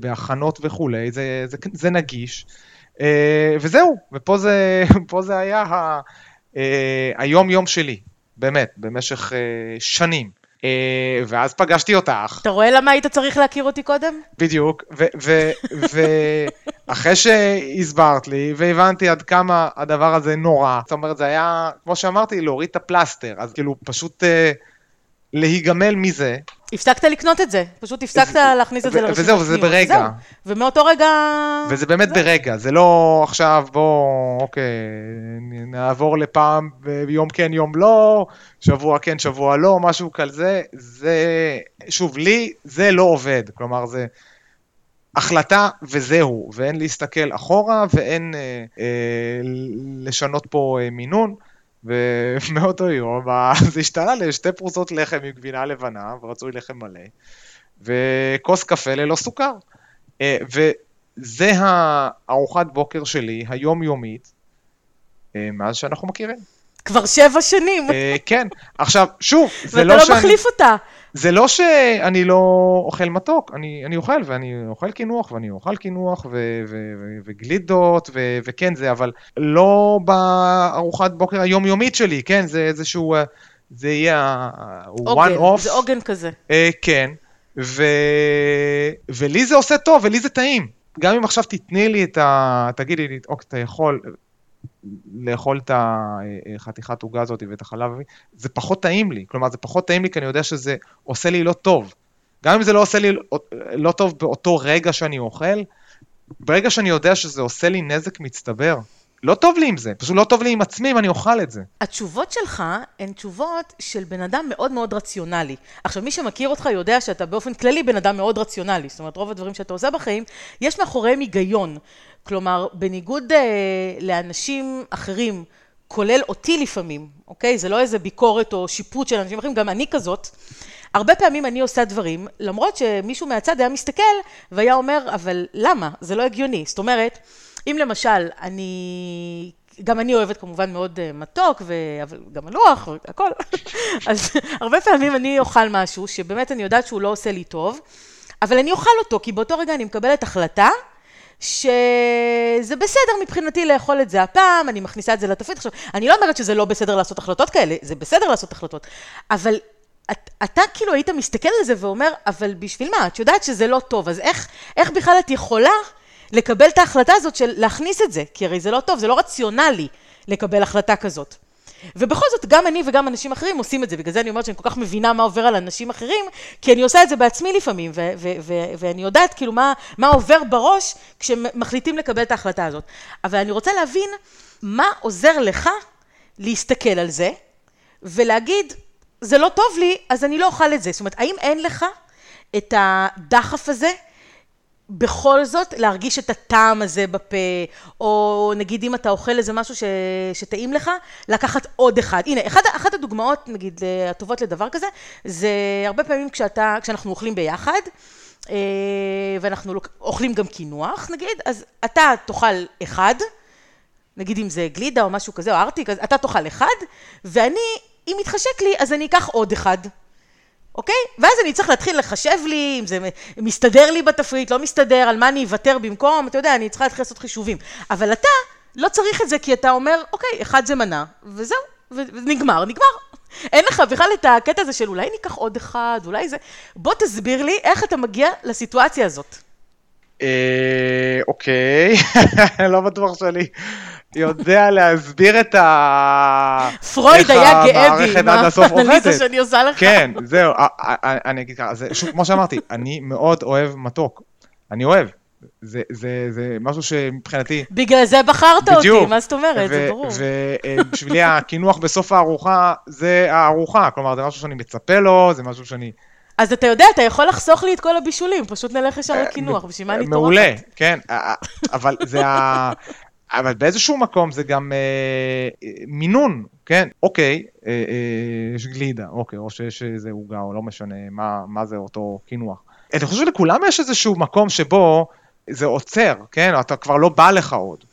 בהכנות וכולי, זה, זה, זה נגיש. אה, וזהו, ופה זה, [laughs] זה היה ה, אה, היום-יום שלי, באמת, במשך שנים. ואז פגשתי אותך, אתה רואה למה היית צריך להכיר אותי קודם? בדיוק, ואחרי [laughs] שהסברת לי והבנתי עד כמה הדבר הזה נורא, זאת אומרת זה היה, כמו שאמרתי, להוריד את הפלסטר, אז כאילו פשוט אה, להיגמל מזה, הפסקת לקנות את זה, פשוט הפסקת זה- להכניס את זה לרשימת וזהו, וזה קניות. ברגע. ומאותו רגע... וזה באמת ברגע, זה לא עכשיו בוא, אוקיי, נעבור לפעם ביום כן יום לא, שבוע כן שבוע לא, משהו כזה, זה, שוב, לי זה לא עובד, כלומר זה החלטה וזהו, ואין להסתכל אחורה ואין אה, אה, לשנות פה אה, מינון. ומאותו יום [laughs] זה השתנה לשתי פרוסות לחם עם גבינה לבנה, ורצוי לחם מלא, וכוס קפה ללא סוכר. אה, וזה הארוחת בוקר שלי, היומיומית, אה, מאז שאנחנו מכירים. כבר שבע שנים, אה, כן, עכשיו, שוב, זה ואתה לא לא שאני... מחליף אותה. זה לא שאני לא אוכל מתוק, אני, אני אוכל, ואני אוכל קינוח, ואני אוכל קינוח, ו, ו, ו, וגלידות, ו, וכן זה, אבל לא בארוחת בוקר היומיומית שלי, כן? זה איזשהו, אה, זה יהיה ה- one עוגן, off. זה עוגן כזה. אה, כן, ו... ולי זה עושה טוב, ולי זה טעים. גם אם עכשיו תתני לי את ה... תגידי לי, אוקיי, אתה יכול לאכול את החתיכת עוגה הזאת ואת החלב, זה פחות טעים לי. כלומר, זה פחות טעים לי כי אני יודע שזה עושה לי לא טוב. גם אם זה לא עושה לי לא טוב באותו רגע שאני אוכל, ברגע שאני יודע שזה עושה לי נזק מצטבר, לא טוב לי עם זה, פשוט לא טוב לי עם עצמי אם אני אוכל את זה. התשובות שלך הן תשובות של בן אדם מאוד מאוד רציונלי. עכשיו, מי שמכיר אותך יודע שאתה באופן כללי בן אדם מאוד רציונלי. זאת אומרת, רוב הדברים שאתה עושה בחיים, יש מאחוריהם היגיון. כלומר, בניגוד אה, לאנשים אחרים, כולל אותי לפעמים, אוקיי? זה לא איזה ביקורת או שיפוט של אנשים אחרים, גם אני כזאת. הרבה פעמים אני עושה דברים, למרות שמישהו מהצד היה מסתכל והיה אומר, אבל למה? זה לא הגיוני. זאת אומרת, אם למשל, אני, גם אני אוהבת כמובן מאוד אה, מתוק, ו... אבל גם מלוח והכל, [laughs] אז הרבה פעמים אני אוכל משהו שבאמת אני יודעת שהוא לא עושה לי טוב, אבל אני אוכל אותו, כי באותו רגע אני מקבלת החלטה שזה בסדר מבחינתי לאכול את זה הפעם, אני מכניסה את זה לתפריט. עכשיו, אני לא אומרת שזה לא בסדר לעשות החלטות כאלה, זה בסדר לעשות החלטות, אבל את, אתה כאילו היית מסתכל על זה ואומר, אבל בשביל מה? את יודעת שזה לא טוב, אז איך, איך בכלל את יכולה לקבל את ההחלטה הזאת של להכניס את זה? כי הרי זה לא טוב, זה לא רציונלי לקבל החלטה כזאת. ובכל זאת, גם אני וגם אנשים אחרים עושים את זה, בגלל זה אני אומרת שאני כל כך מבינה מה עובר על אנשים אחרים, כי אני עושה את זה בעצמי לפעמים, ואני יודעת כאילו מה, מה עובר בראש כשמחליטים לקבל את ההחלטה הזאת. אבל אני רוצה להבין מה עוזר לך להסתכל על זה, ולהגיד, זה לא טוב לי, אז אני לא אוכל את זה. זאת אומרת, האם אין לך את הדחף הזה בכל זאת להרגיש את הטעם הזה בפה, או נגיד אם אתה אוכל איזה משהו ש... שטעים לך, לקחת עוד אחד. הנה, אחד, אחת הדוגמאות, נגיד, הטובות לדבר כזה, זה הרבה פעמים כשאתה, כשאנחנו אוכלים ביחד, אה, ואנחנו אוכלים גם קינוח, נגיד, אז אתה תאכל אחד, נגיד אם זה גלידה או משהו כזה, או ארטיק, אז אתה תאכל אחד, ואני, אם יתחשק לי, אז אני אקח עוד אחד. אוקיי? ואז אני צריך להתחיל לחשב לי, אם זה מסתדר לי בתפריט, לא מסתדר, על מה אני אוותר במקום, אתה יודע, אני צריכה להתחיל לעשות חישובים. אבל אתה לא צריך את זה, כי אתה אומר, אוקיי, אחד זה מנה, וזהו, ונגמר, נגמר. אין לך בכלל את הקטע הזה של אולי ניקח עוד אחד, אולי זה... בוא תסביר לי איך אתה מגיע לסיטואציה הזאת. אוקיי, [laughs] לא בטוח שאני יודע להסביר את ה... פרויד היה גאה בי עם האנליזה שאני עושה לך. כן, זהו, אני אגיד ככה, שוב, כמו שאמרתי, אני מאוד אוהב מתוק. אני אוהב. זה, זה, זה משהו שמבחינתי... בגלל זה בחרת בדיוק. אותי, מה זאת אומרת? זה ברור. ובשבילי הקינוח בסוף הארוחה זה הארוחה, כלומר זה משהו שאני מצפה לו, זה משהו שאני... אז אתה יודע, אתה יכול לחסוך לי את כל הבישולים, פשוט נלך ישר לקינוח, בשביל מה אני טורחת? אה, מעולה, כן, אה, אבל זה ה... אבל באיזשהו מקום זה גם אה, מינון, כן, אוקיי, אה, אה, יש גלידה, אוקיי, או שיש איזה עוגה, או לא משנה מה, מה זה אותו קינוח. אני חושב שלכולם יש איזשהו מקום שבו זה עוצר, כן, אתה כבר לא בא לך עוד.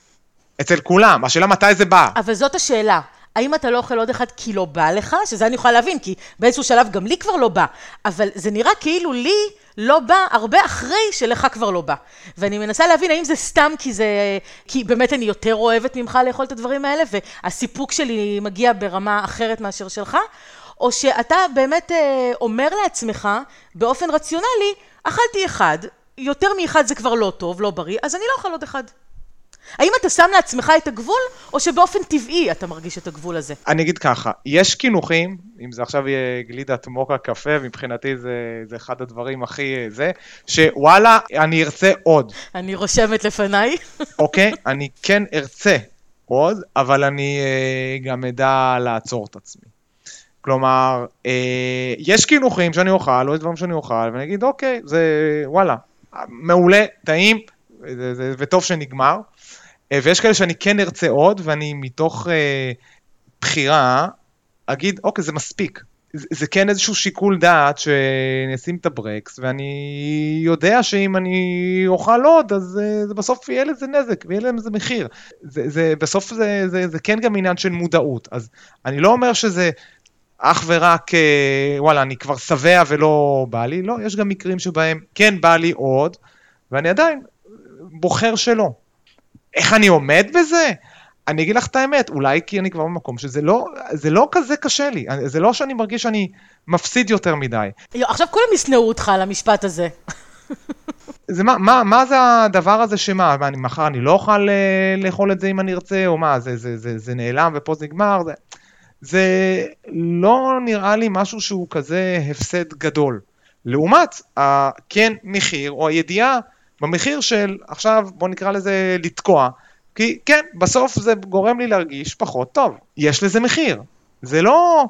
אצל כולם, השאלה מתי זה בא. אבל זאת השאלה. האם אתה לא אוכל עוד אחד כי לא בא לך? שזה אני יכולה להבין, כי באיזשהו שלב גם לי כבר לא בא. אבל זה נראה כאילו לי לא בא הרבה אחרי שלך כבר לא בא. ואני מנסה להבין האם זה סתם כי זה... כי באמת אני יותר אוהבת ממך לאכול את הדברים האלה, והסיפוק שלי מגיע ברמה אחרת מאשר שלך, או שאתה באמת אה, אומר לעצמך, באופן רציונלי, אכלתי אחד, יותר מאחד זה כבר לא טוב, לא בריא, אז אני לא אוכל עוד אחד. האם אתה שם לעצמך את הגבול, או שבאופן טבעי אתה מרגיש את הגבול הזה? אני אגיד ככה, יש קינוחים, אם זה עכשיו יהיה גלידת מוקה קפה, מבחינתי זה, זה אחד הדברים הכי אה, זה, שוואלה, אני ארצה עוד. אני רושמת לפניי. [laughs] אוקיי? אני כן ארצה עוד, אבל אני אה, גם אדע לעצור את עצמי. כלומר, אה, יש קינוחים שאני אוכל, או יש דברים שאני אוכל, ואני אגיד, אוקיי, זה וואלה, מעולה, טעים, זה, זה, וטוב שנגמר. אה, ויש כאלה שאני כן ארצה עוד, ואני מתוך אה, בחירה אגיד, אוקיי, זה מספיק. זה, זה כן איזשהו שיקול דעת שאני אשים את הברקס, ואני יודע שאם אני אוכל עוד, אז אה, זה בסוף יהיה לזה נזק, ויהיה לזה מחיר. זה, זה, בסוף זה, זה, זה כן גם עניין של מודעות. אז אני לא אומר שזה... אך ורק, אה, וואלה, אני כבר שבע ולא בא לי, לא, יש גם מקרים שבהם כן בא לי עוד, ואני עדיין בוחר שלא. איך אני עומד בזה? אני אגיד לך את האמת, אולי כי אני כבר במקום שזה לא, זה לא כזה קשה לי, זה לא שאני מרגיש שאני מפסיד יותר מדי. יו, עכשיו כולם ישנאו אותך על המשפט הזה. זה מה, מה, מה זה הדבר הזה שמה, מה, אני, מחר אני לא אוכל אה, לאכול את זה אם אני ארצה, או מה, זה, זה, זה, זה נעלם ופה זה נגמר, זה, זה לא נראה לי משהו שהוא כזה הפסד גדול. לעומת הכן מחיר, או הידיעה במחיר של עכשיו בוא נקרא לזה לתקוע, כי כן, בסוף זה גורם לי להרגיש פחות טוב. יש לזה מחיר. זה לא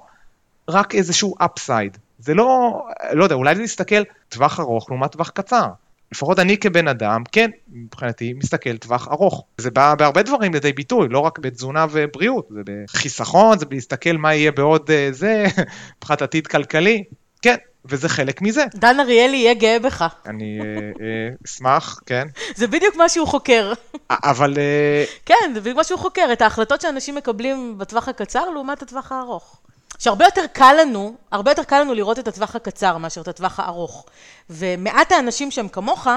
רק איזשהו אפסייד. זה לא, לא יודע, אולי להסתכל טווח ארוך לעומת טווח קצר. לפחות אני כבן אדם, כן, מבחינתי, מסתכל טווח ארוך. זה בא בהרבה דברים לידי ביטוי, לא רק בתזונה ובריאות, זה בחיסכון, זה בלהסתכל מה יהיה בעוד זה, [laughs] מבחינת עתיד כלכלי. כן, וזה חלק מזה. דן אריאלי יהיה גאה בך. אני אה, אה, אשמח, כן. זה בדיוק מה שהוא חוקר. אבל... אה, כן, זה בדיוק מה שהוא חוקר, את ההחלטות שאנשים מקבלים בטווח הקצר לעומת הטווח הארוך. שהרבה יותר קל לנו, הרבה יותר קל לנו לראות את הטווח הקצר מאשר את הטווח הארוך. ומעט האנשים שהם כמוך,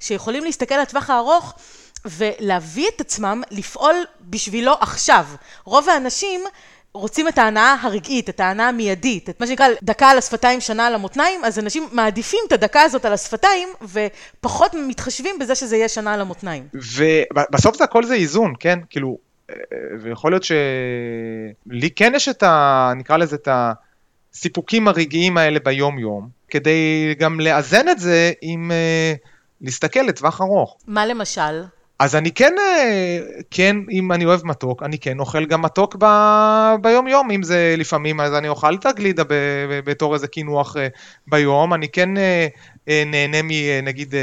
שיכולים להסתכל על הטווח הארוך ולהביא את עצמם לפעול בשבילו עכשיו. רוב האנשים רוצים את ההנאה הרגעית, את ההנאה המיידית, את מה שנקרא דקה על השפתיים, שנה על המותניים, אז אנשים מעדיפים את הדקה הזאת על השפתיים, ופחות מתחשבים בזה שזה יהיה שנה על המותניים. ובסוף זה הכל זה איזון, כן? כאילו, אה, ויכול להיות שלי כן יש את ה... נקרא לזה את הסיפוקים הרגעיים האלה ביום-יום, כדי גם לאזן את זה עם אה, להסתכל לטווח ארוך. מה למשל? אז אני כן, אה, כן, אם אני אוהב מתוק, אני כן אוכל גם מתוק ב, ביום יום, אם זה לפעמים, אז אני אוכל את הגלידה ב, בתור איזה קינוח אה, ביום, אני כן אה, נהנה מנגיד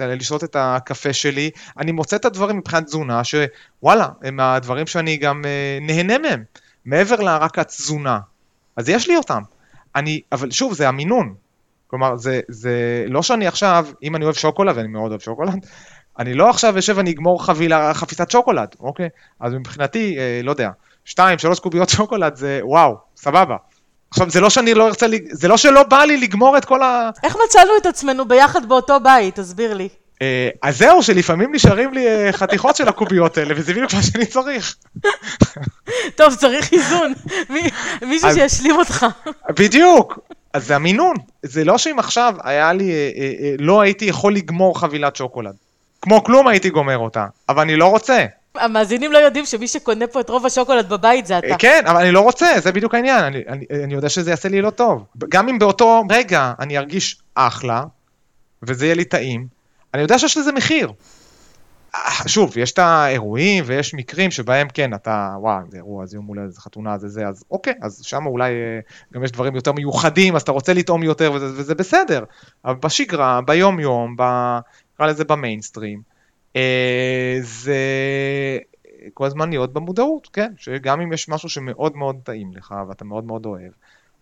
לשתות את הקפה שלי, אני מוצא את הדברים מבחינת תזונה, שוואלה, הם הדברים שאני גם נהנה מהם, מעבר לרק התזונה, אז יש לי אותם, אני, אבל שוב, זה המינון, כלומר, זה, זה לא שאני עכשיו, אם אני אוהב שוקולד, ואני מאוד אוהב שוקולד, אני לא עכשיו אשב ואני אגמור חבילה, חפיסת שוקולד, אוקיי? אז מבחינתי, אה, לא יודע, שתיים, שלוש קוביות [laughs] שוקולד זה וואו, סבבה. עכשיו, זה לא שאני לא ארצה, זה לא שלא בא לי לגמור את כל ה... איך מצאנו את עצמנו ביחד באותו בית? תסביר לי. אה, אז זהו, שלפעמים נשארים לי אה, חתיכות של הקוביות האלה, וזה בדיוק מה שאני צריך. [laughs] טוב, צריך איזון. מישהו שישלים אותך. [laughs] בדיוק. אז זה המינון. זה לא שאם עכשיו היה לי, אה, לא הייתי יכול לגמור חבילת שוקולד. כמו כלום הייתי גומר אותה, אבל אני לא רוצה. המאזינים לא יודעים שמי שקונה פה את רוב השוקולד בבית זה אתה. כן, אבל אני לא רוצה, זה בדיוק העניין, אני, אני, אני יודע שזה יעשה לי לא טוב. גם אם באותו רגע אני ארגיש אחלה, וזה יהיה לי טעים, אני יודע שיש לזה מחיר. שוב, יש את האירועים ויש מקרים שבהם כן, אתה, וואו, זה אירוע, זה יום הולדת, זה חתונה, זה זה, אז אוקיי, אז שם אולי אה, גם יש דברים יותר מיוחדים, אז אתה רוצה לטעום יותר וזה, וזה בסדר. אבל בשגרה, ביום-יום, נקרא לזה במיינסטרים, אה, זה כל הזמן להיות במודעות, כן, שגם אם יש משהו שמאוד מאוד טעים לך ואתה מאוד מאוד אוהב,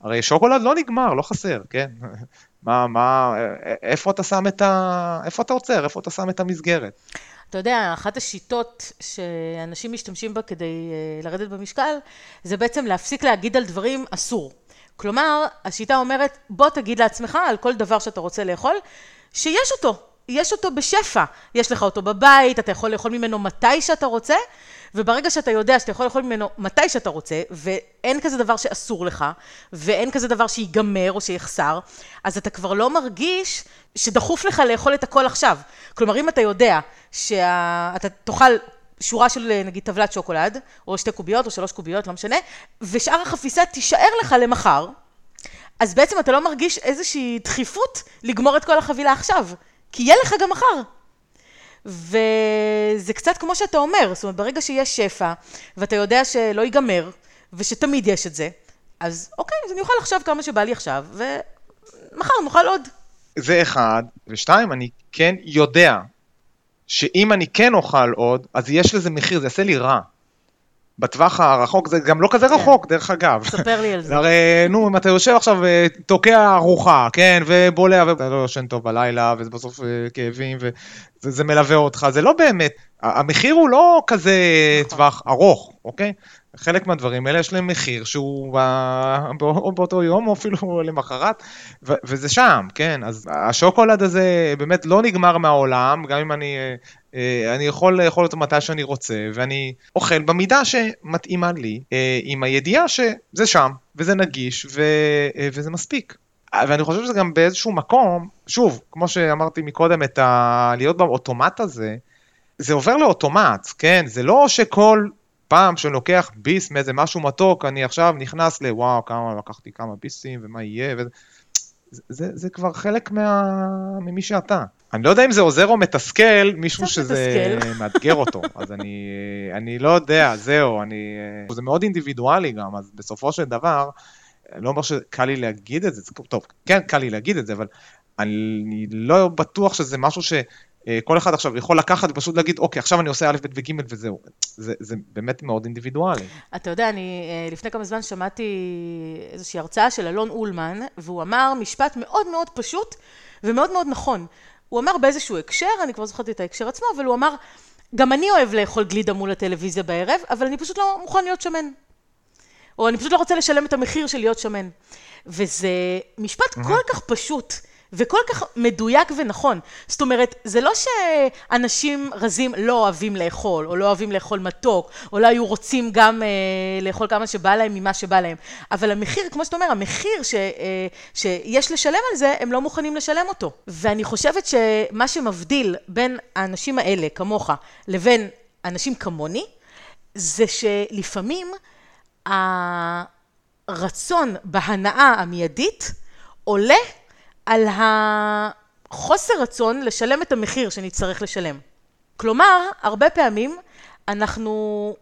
הרי שוקולד לא נגמר, לא חסר, כן? [laughs] מה, מה, איפה אתה שם את ה... איפה אתה עוצר? איפה אתה שם את המסגרת? אתה יודע, אחת השיטות שאנשים משתמשים בה כדי אה, לרדת במשקל, זה בעצם להפסיק להגיד על דברים אסור. כלומר, השיטה אומרת, בוא תגיד לעצמך על כל דבר שאתה רוצה לאכול, שיש אותו, יש אותו בשפע. יש לך אותו בבית, אתה יכול לאכול ממנו מתי שאתה רוצה, וברגע שאתה יודע שאתה יכול לאכול ממנו מתי שאתה רוצה, ואין כזה דבר שאסור לך, ואין כזה דבר שיגמר או שיחסר, אז אתה כבר לא מרגיש שדחוף לך לאכול את הכל עכשיו. כלומר, אם אתה יודע שאתה תאכל שורה של נגיד טבלת שוקולד, או שתי קוביות או שלוש קוביות, לא משנה, ושאר החפיסה תישאר לך למחר, אז בעצם אתה לא מרגיש איזושהי דחיפות לגמור את כל החבילה עכשיו, כי יהיה לך גם מחר. וזה קצת כמו שאתה אומר, זאת אומרת, ברגע שיש שפע, ואתה יודע שלא ייגמר, ושתמיד יש את זה, אז אוקיי, אז אני אוכל עכשיו כמה שבא לי עכשיו, ומחר נאכל עוד. זה אחד, ושתיים, אני כן יודע שאם אני כן אוכל עוד, אז יש לזה מחיר, זה יעשה לי רע. בטווח הרחוק, זה גם לא כזה כן. רחוק, דרך אגב. ספר לי על זה. הרי, נו, אם אתה יושב עכשיו ותוקע ארוחה, כן, ובולע, ואתה לא יושן טוב בלילה, וזה בסוף אה, כאבים, וזה מלווה אותך, זה לא באמת, המחיר הוא לא כזה נכון. טווח ארוך, אוקיי? חלק מהדברים האלה יש להם מחיר שהוא או באותו יום או אפילו [laughs] למחרת, וזה שם, כן? אז השוקולד הזה באמת לא נגמר מהעולם, גם אם אני, אה, אה, אני יכול לאכול אותו מתי שאני רוצה, ואני אוכל במידה שמתאימה לי, אה, עם הידיעה שזה שם, וזה נגיש, ו, וזה מספיק. ואני חושב שזה גם באיזשהו מקום, שוב, כמו שאמרתי מקודם, את ה... להיות באוטומט הזה, זה עובר לאוטומט, כן? זה לא שכל פעם שאני לוקח ביס מאיזה משהו מתוק, אני עכשיו נכנס לוואו, כמה לקחתי כמה ביסים ומה יהיה, וזה, זה, זה כבר חלק מה, ממי שאתה. אני לא יודע אם זה עוזר או מתסכל מישהו שזה מתסכל. [laughs] מאתגר אותו, אז אני, אני לא יודע, זהו, אני, זה מאוד אינדיבידואלי גם, אז בסופו של דבר, לא אומר שקל לי להגיד את זה, טוב, כן קל לי להגיד את זה, אבל אני לא בטוח שזה משהו ש... כל אחד עכשיו יכול לקחת ופשוט להגיד, אוקיי, עכשיו אני עושה א', ב' וג' וזהו. זה, זה באמת מאוד אינדיבידואלי. אתה יודע, אני אה, לפני כמה זמן שמעתי איזושהי הרצאה של אלון אולמן, והוא אמר משפט מאוד מאוד פשוט ומאוד מאוד נכון. הוא אמר באיזשהו הקשר, אני כבר זוכרת את ההקשר עצמו, אבל הוא אמר, גם אני אוהב לאכול גלידה מול הטלוויזיה בערב, אבל אני פשוט לא מוכן להיות שמן. או אני פשוט לא רוצה לשלם את המחיר של להיות שמן. וזה משפט. כל כך פשוט. וכל כך מדויק ונכון. זאת אומרת, זה לא שאנשים רזים לא אוהבים לאכול, או לא אוהבים לאכול מתוק, או לא היו רוצים גם אה, לאכול כמה שבא להם ממה שבא להם, אבל המחיר, כמו שאתה אומר, המחיר ש, אה, שיש לשלם על זה, הם לא מוכנים לשלם אותו. ואני חושבת שמה שמבדיל בין האנשים האלה, כמוך, לבין אנשים כמוני, זה שלפעמים הרצון בהנאה המיידית עולה על החוסר רצון לשלם את המחיר שנצטרך לשלם. כלומר, הרבה פעמים אנחנו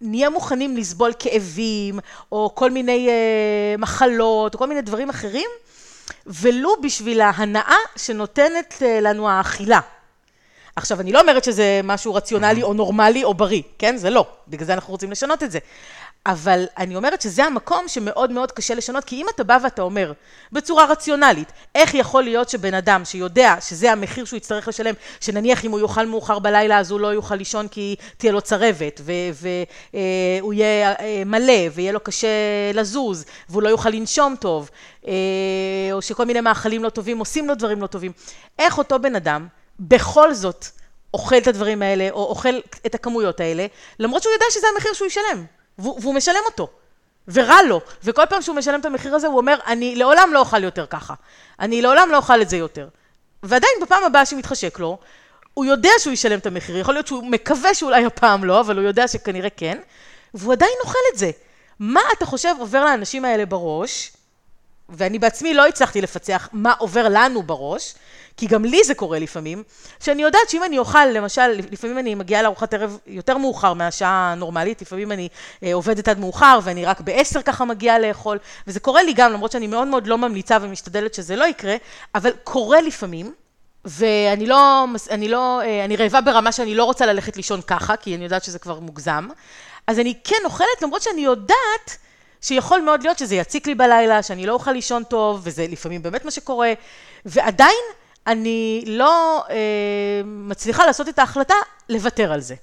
נהיה מוכנים לסבול כאבים, או כל מיני uh, מחלות, או כל מיני דברים אחרים, ולו בשביל ההנאה שנותנת uh, לנו האכילה. עכשיו, אני לא אומרת שזה משהו רציונלי או נורמלי או בריא, כן? זה לא. בגלל זה אנחנו רוצים לשנות את זה. אבל אני אומרת שזה המקום שמאוד מאוד קשה לשנות, כי אם אתה בא ואתה אומר בצורה רציונלית, איך יכול להיות שבן אדם שיודע שזה המחיר שהוא יצטרך לשלם, שנניח אם הוא יאכל מאוחר בלילה אז הוא לא יוכל לישון כי תהיה לו צרבת, והוא יהיה אה, מלא, ויהיה לו קשה לזוז, והוא לא יוכל לנשום טוב, אה, או שכל מיני מאכלים לא טובים עושים לו דברים לא טובים. איך אותו בן אדם בכל זאת אוכל את הדברים האלה, או אוכל את הכמויות האלה, למרות שהוא יודע שזה המחיר שהוא ישלם. והוא משלם אותו. ורע לו, וכל פעם שהוא משלם את המחיר הזה, הוא אומר, אני לעולם לא אוכל יותר ככה. אני לעולם לא אוכל את זה יותר. ועדיין בפעם הבאה שמתחשק לו, הוא יודע שהוא ישלם את המחיר, יכול להיות שהוא מקווה שאולי הפעם לא, אבל הוא יודע שכנראה כן, והוא עדיין אוכל את זה. מה אתה חושב עובר לאנשים האלה בראש, ואני בעצמי לא הצלחתי לפצח מה עובר לנו בראש, כי גם לי זה קורה לפעמים, שאני יודעת שאם אני אוכל, למשל, לפעמים אני מגיעה לארוחת ערב יותר מאוחר מהשעה הנורמלית, לפעמים אני אה, עובדת עד מאוחר ואני רק בעשר ככה מגיעה לאכול, וזה קורה לי גם, למרות שאני מאוד מאוד לא ממליצה ומשתדלת שזה לא יקרה, אבל קורה לפעמים. ואני לא, אני לא, אה, אני רעבה ברמה שאני לא רוצה ללכת לישון ככה, כי אני יודעת שזה כבר מוגזם. אז אני כן אוכלת, למרות שאני יודעת שיכול מאוד להיות שזה יציק לי בלילה, שאני לא אוכל לישון טוב, וזה לפעמים באמת מה שקורה, ועדיין אני לא אה, מצליחה לעשות את ההחלטה לוותר על זה.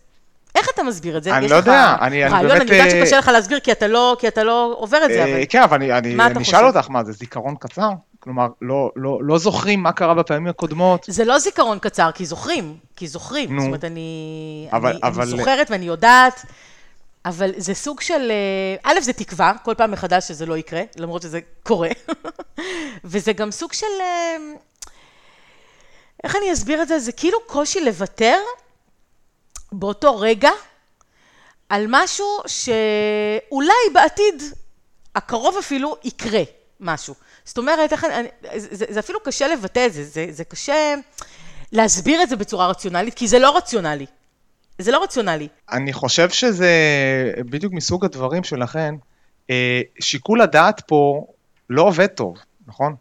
איך אתה מסביר את זה? אני לא יודע, אני, אני באמת... אני יודעת שקשה לך להסביר כי אתה לא, כי אתה לא עובר את זה, אבל... כן, אבל אני, אני, אני אשאל אותך, מה, זה זיכרון קצר? כלומר, לא, לא, לא זוכרים מה קרה בפעמים הקודמות. זה לא זיכרון קצר, כי זוכרים, כי זוכרים. נו. זאת אומרת, אני, אבל, אני, אבל... אני זוכרת ואני יודעת, אבל זה סוג של... אה, א', זה תקווה, כל פעם מחדש שזה לא יקרה, למרות שזה קורה. [laughs] וזה גם סוג של... אה, איך אני אסביר את זה? זה כאילו קושי לוותר באותו רגע על משהו שאולי בעתיד הקרוב אפילו יקרה משהו. זאת אומרת, איך, אני, זה, זה אפילו קשה לבטא את זה, זה, זה קשה להסביר את זה בצורה רציונלית, כי זה לא רציונלי. זה לא רציונלי. אני חושב שזה בדיוק מסוג הדברים שלכן, אה, שיקול הדעת פה לא עובד טוב, נכון?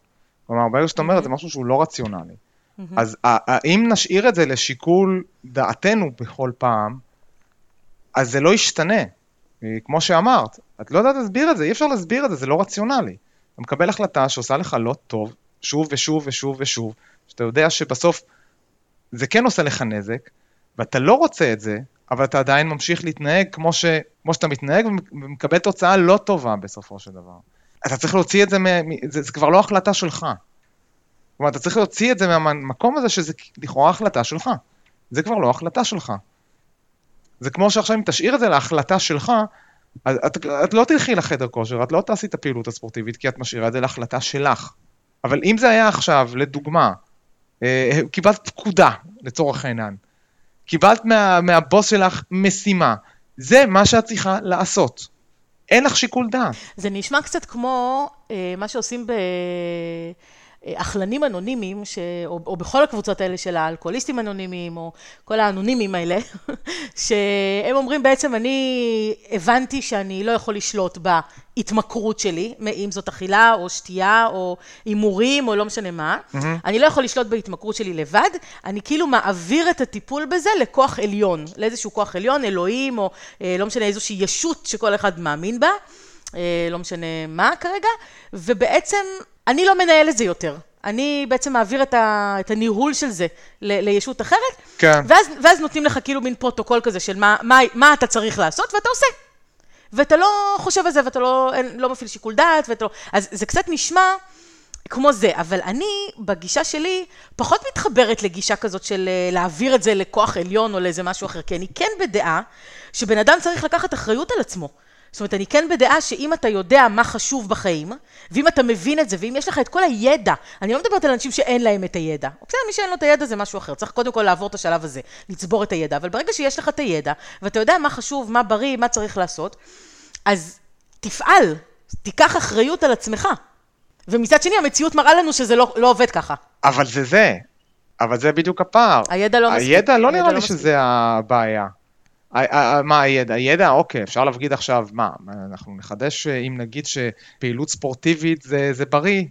כלומר, ברגע שאת אומרת, זה משהו שהוא לא רציונלי. אז אם נשאיר את זה לשיקול דעתנו בכל פעם, אז זה לא ישתנה. כמו שאמרת, את לא יודעת להסביר את זה, אי אפשר להסביר את זה, זה לא רציונלי. אתה מקבל החלטה שעושה לך לא טוב, שוב ושוב ושוב ושוב, שאתה יודע שבסוף זה כן עושה לך נזק, ואתה לא רוצה את זה, אבל אתה עדיין ממשיך להתנהג כמו, ש, כמו שאתה מתנהג ומקבל תוצאה לא טובה בסופו של דבר. אתה צריך להוציא את זה, זה, זה כבר לא החלטה שלך. כלומר, אתה צריך להוציא את זה מהמקום הזה שזה לכאורה החלטה שלך. זה כבר לא החלטה שלך. זה כמו שעכשיו אם תשאיר את זה להחלטה שלך, אז את, את לא תלכי לחדר כושר, את לא תעשי את הפעילות הספורטיבית, כי את משאירה את זה להחלטה שלך. אבל אם זה היה עכשיו, לדוגמה, אה, קיבלת פקודה, לצורך העניין, קיבלת מה, מהבוס שלך משימה, זה מה שאת צריכה לעשות. אין לך שיקול דעת. זה נשמע קצת כמו אה, מה שעושים ב... אכלנים אנונימיים, ש... או, או בכל הקבוצות האלה של האלכוהוליסטים אנונימיים, או כל האנונימים האלה, [laughs] שהם אומרים בעצם, אני הבנתי שאני לא יכול לשלוט בהתמכרות שלי, אם זאת אכילה, או שתייה, או הימורים, או לא משנה מה. Mm-hmm. אני לא יכול לשלוט בהתמכרות שלי לבד, אני כאילו מעביר את הטיפול בזה לכוח עליון, לאיזשהו כוח עליון, אלוהים, או אה, לא משנה, איזושהי ישות שכל אחד מאמין בה. אה, לא משנה מה כרגע, ובעצם אני לא מנהל את זה יותר. אני בעצם מעביר את, ה, את הניהול של זה ל, לישות אחרת, כן. ואז, ואז נותנים לך כאילו מין פרוטוקול כזה של מה, מה, מה אתה צריך לעשות, ואתה עושה. ואתה לא חושב על זה, ואתה לא, אין, לא מפעיל שיקול דעת, ואתה לא... אז זה קצת נשמע כמו זה, אבל אני, בגישה שלי, פחות מתחברת לגישה כזאת של אה, להעביר את זה לכוח עליון או לאיזה משהו אחר, כי אני כן בדעה שבן אדם צריך לקחת אחריות על עצמו. זאת אומרת, אני כן בדעה שאם אתה יודע מה חשוב בחיים, ואם אתה מבין את זה, ואם יש לך את כל הידע, אני לא מדברת על אנשים שאין להם את הידע. בסדר, מי שאין לו את הידע זה משהו אחר, צריך קודם כל לעבור את השלב הזה, לצבור את הידע, אבל ברגע שיש לך את הידע, ואתה יודע מה חשוב, מה בריא, מה צריך לעשות, אז תפעל, תיקח אחריות על עצמך. ומצד שני, המציאות מראה לנו שזה לא, לא עובד ככה. אבל זה זה. אבל זה בדיוק הפער. הידע לא מספיק. הידע לא נראה לי לא שזה הבעיה. מה הידע? הידע, אוקיי, אפשר להגיד עכשיו, מה, אנחנו נחדש אם נגיד שפעילות ספורטיבית זה, זה בריא,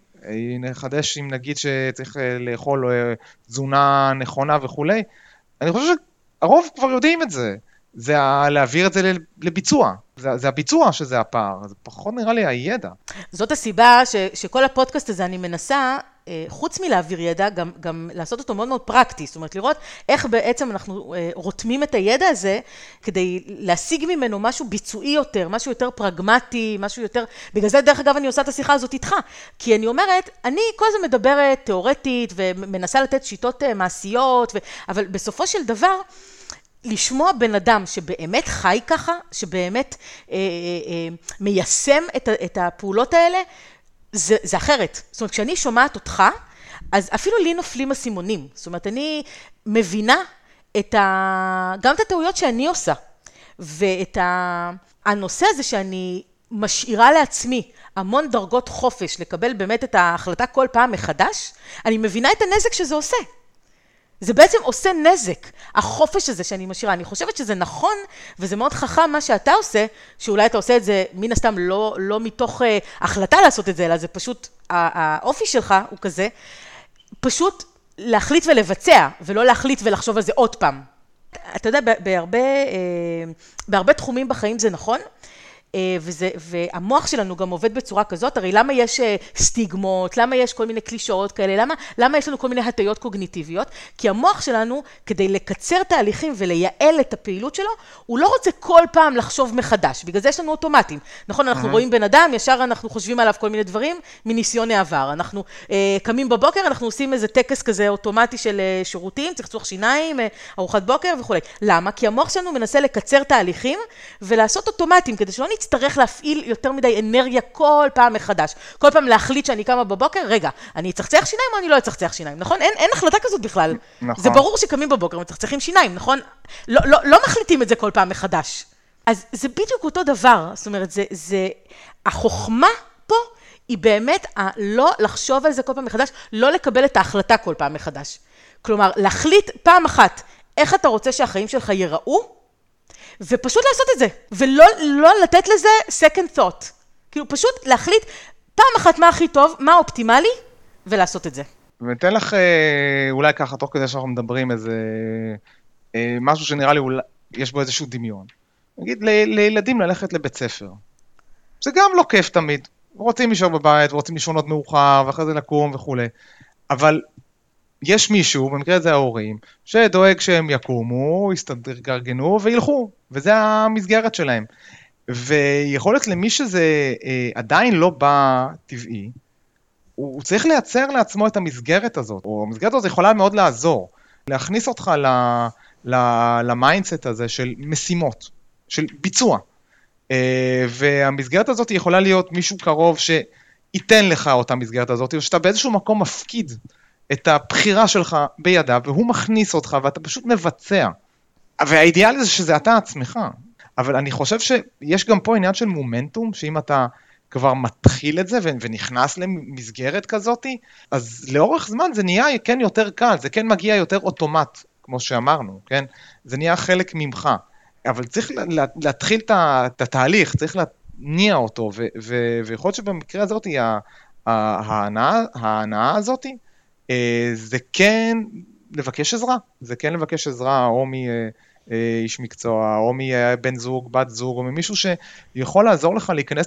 נחדש אם נגיד שצריך אה, לאכול אה, תזונה נכונה וכולי, אני חושב שהרוב כבר יודעים את זה, זה להעביר את זה לביצוע, זה, זה הביצוע שזה הפער, זה פחות נראה לי הידע. זאת הסיבה ש, שכל הפודקאסט הזה אני מנסה אה, חוץ מלהעביר ידע, גם, גם לעשות אותו מאוד מאוד פרקטי, זאת אומרת, לראות איך בעצם אנחנו אה, רותמים את הידע הזה כדי להשיג ממנו משהו ביצועי יותר, משהו יותר פרגמטי, משהו יותר... בגלל זה, דרך אגב, אני עושה את השיחה הזאת איתך, כי אני אומרת, אני כל הזמן מדברת תיאורטית ומנסה לתת שיטות אה, מעשיות, ו... אבל בסופו של דבר, לשמוע בן אדם שבאמת חי ככה, שבאמת אה, אה, אה, מיישם את, את הפעולות האלה, זה, זה אחרת. זאת אומרת, כשאני שומעת אותך, אז אפילו לי נופלים אסימונים. זאת אומרת, אני מבינה את ה... גם את הטעויות שאני עושה, ואת ה... הנושא הזה שאני משאירה לעצמי המון דרגות חופש לקבל באמת את ההחלטה כל פעם מחדש, אני מבינה את הנזק שזה עושה. זה בעצם עושה נזק, החופש הזה שאני משאירה. אני חושבת שזה נכון, וזה מאוד חכם מה שאתה עושה, שאולי אתה עושה את זה מן הסתם לא, לא מתוך uh, החלטה לעשות את זה, אלא זה פשוט, האופי שלך הוא כזה, פשוט להחליט ולבצע, ולא להחליט ולחשוב על זה עוד פעם. אתה יודע, בהרבה, אה, בהרבה תחומים בחיים זה נכון, וזה, והמוח שלנו גם עובד בצורה כזאת, הרי למה יש אה, סטיגמות, למה יש כל מיני קלישאות כאלה, למה, למה יש לנו כל מיני הטיות קוגניטיביות? כי המוח שלנו, כדי לקצר תהליכים ולייעל את הפעילות שלו, הוא לא רוצה כל פעם לחשוב מחדש, בגלל זה יש לנו אוטומטים. נכון, אנחנו רואים בן אדם, ישר אנחנו חושבים עליו כל מיני דברים מניסיון העבר. אנחנו אה, קמים בבוקר, אנחנו עושים איזה טקס כזה אוטומטי של אה, שירותים, צחצוח שיניים, אה, ארוחת בוקר וכולי. למה? כי המוח שלנו מנסה לקצר תהליכים ולעשות אוטומטים, כדי שלא אצטרך להפעיל יותר מדי אנרגיה כל פעם מחדש. כל פעם להחליט שאני קמה בבוקר, רגע, אני אצחצח שיניים או אני לא אצחצח שיניים, נכון? אין, אין החלטה כזאת בכלל. נכון. זה ברור שקמים בבוקר ומצחצחים שיניים, נכון? לא, לא, לא מחליטים את זה כל פעם מחדש. אז זה בדיוק אותו דבר, זאת אומרת, זה, זה, החוכמה פה היא באמת לא לחשוב על זה כל פעם מחדש, לא לקבל את ההחלטה כל פעם מחדש. כלומר, להחליט פעם אחת איך אתה רוצה שהחיים שלך ייראו, ופשוט לעשות את זה, ולא לא לתת לזה second thought. כאילו, פשוט להחליט פעם אחת מה הכי טוב, מה האופטימלי, ולעשות את זה. וניתן לך אה, אולי ככה, תוך כדי שאנחנו מדברים, איזה אה, משהו שנראה לי אולי, יש בו איזשהו דמיון. נגיד ל, לילדים ללכת לבית ספר. זה גם לא כיף תמיד. רוצים להישאר בבית, רוצים לישון עוד מאוחר, ואחרי זה לקום וכולי. אבל יש מישהו, במקרה הזה ההורים, שדואג שהם יקומו, יתארגנו וילכו, וזה המסגרת שלהם. ויכול להיות למי שזה אה, עדיין לא בא טבעי, הוא, הוא צריך לייצר לעצמו את המסגרת הזאת, או המסגרת הזאת יכולה מאוד לעזור, להכניס אותך ל, ל, ל mindset הזה של משימות, של ביצוע. אה, והמסגרת הזאת יכולה להיות מישהו קרוב שייתן לך אותה מסגרת הזאת, או שאתה באיזשהו מקום מפקיד את הבחירה שלך בידיו, והוא מכניס אותך ואתה פשוט מבצע. והאידיאל זה שזה אתה עצמך. אבל אני חושב שיש גם פה עניין של מומנטום, שאם אתה כבר מתחיל את זה ונכנס למסגרת כזאתי, אז לאורך זמן זה נהיה כן יותר קל, זה כן מגיע יותר אוטומט, כמו שאמרנו, כן? זה נהיה חלק ממך. אבל צריך להתחיל את התהליך, צריך להניע אותו, ויכול להיות שבמקרה הזאת, ההנאה הזאתי, אה, זה כן לבקש עזרה, זה כן לבקש עזרה או מאיש מקצוע, או מבן זוג, בת זוג, או ממישהו שיכול לעזור לך להיכנס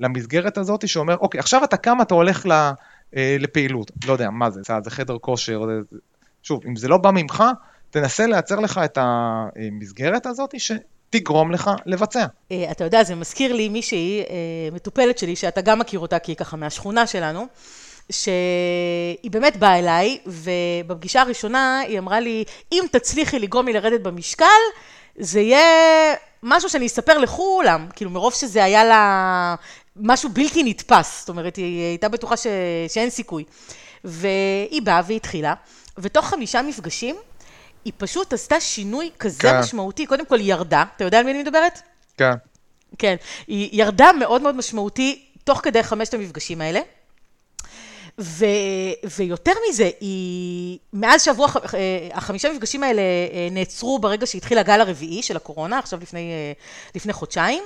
למסגרת הזאת, שאומר, אוקיי, עכשיו אתה קם, אתה הולך אה, לפעילות, לא יודע, מה זה, זה חדר כושר, שוב, אם זה לא בא ממך, תנסה לייצר לך את המסגרת הזאת, ש... תגרום לך לבצע. אה, אתה יודע, זה מזכיר לי מישהי, מטופלת שלי, שאתה גם מכיר אותה, כי היא ככה מהשכונה שלנו. שהיא באמת באה אליי, ובפגישה הראשונה היא אמרה לי, אם תצליחי לגרום לי לרדת במשקל, זה יהיה משהו שאני אספר לכולם, כאילו מרוב שזה היה לה משהו בלתי נתפס, זאת אומרת, היא הייתה בטוחה ש... שאין סיכוי. והיא באה והתחילה, ותוך חמישה מפגשים, היא פשוט עשתה שינוי כזה כן. משמעותי. קודם כל, היא ירדה, אתה יודע על מי אני מדברת? כן. כן, היא ירדה מאוד מאוד משמעותי תוך כדי חמשת המפגשים האלה. ו, ויותר מזה, היא, מאז שעברו אה, החמישה מפגשים האלה אה, נעצרו ברגע שהתחיל הגל הרביעי של הקורונה, עכשיו לפני, אה, לפני חודשיים,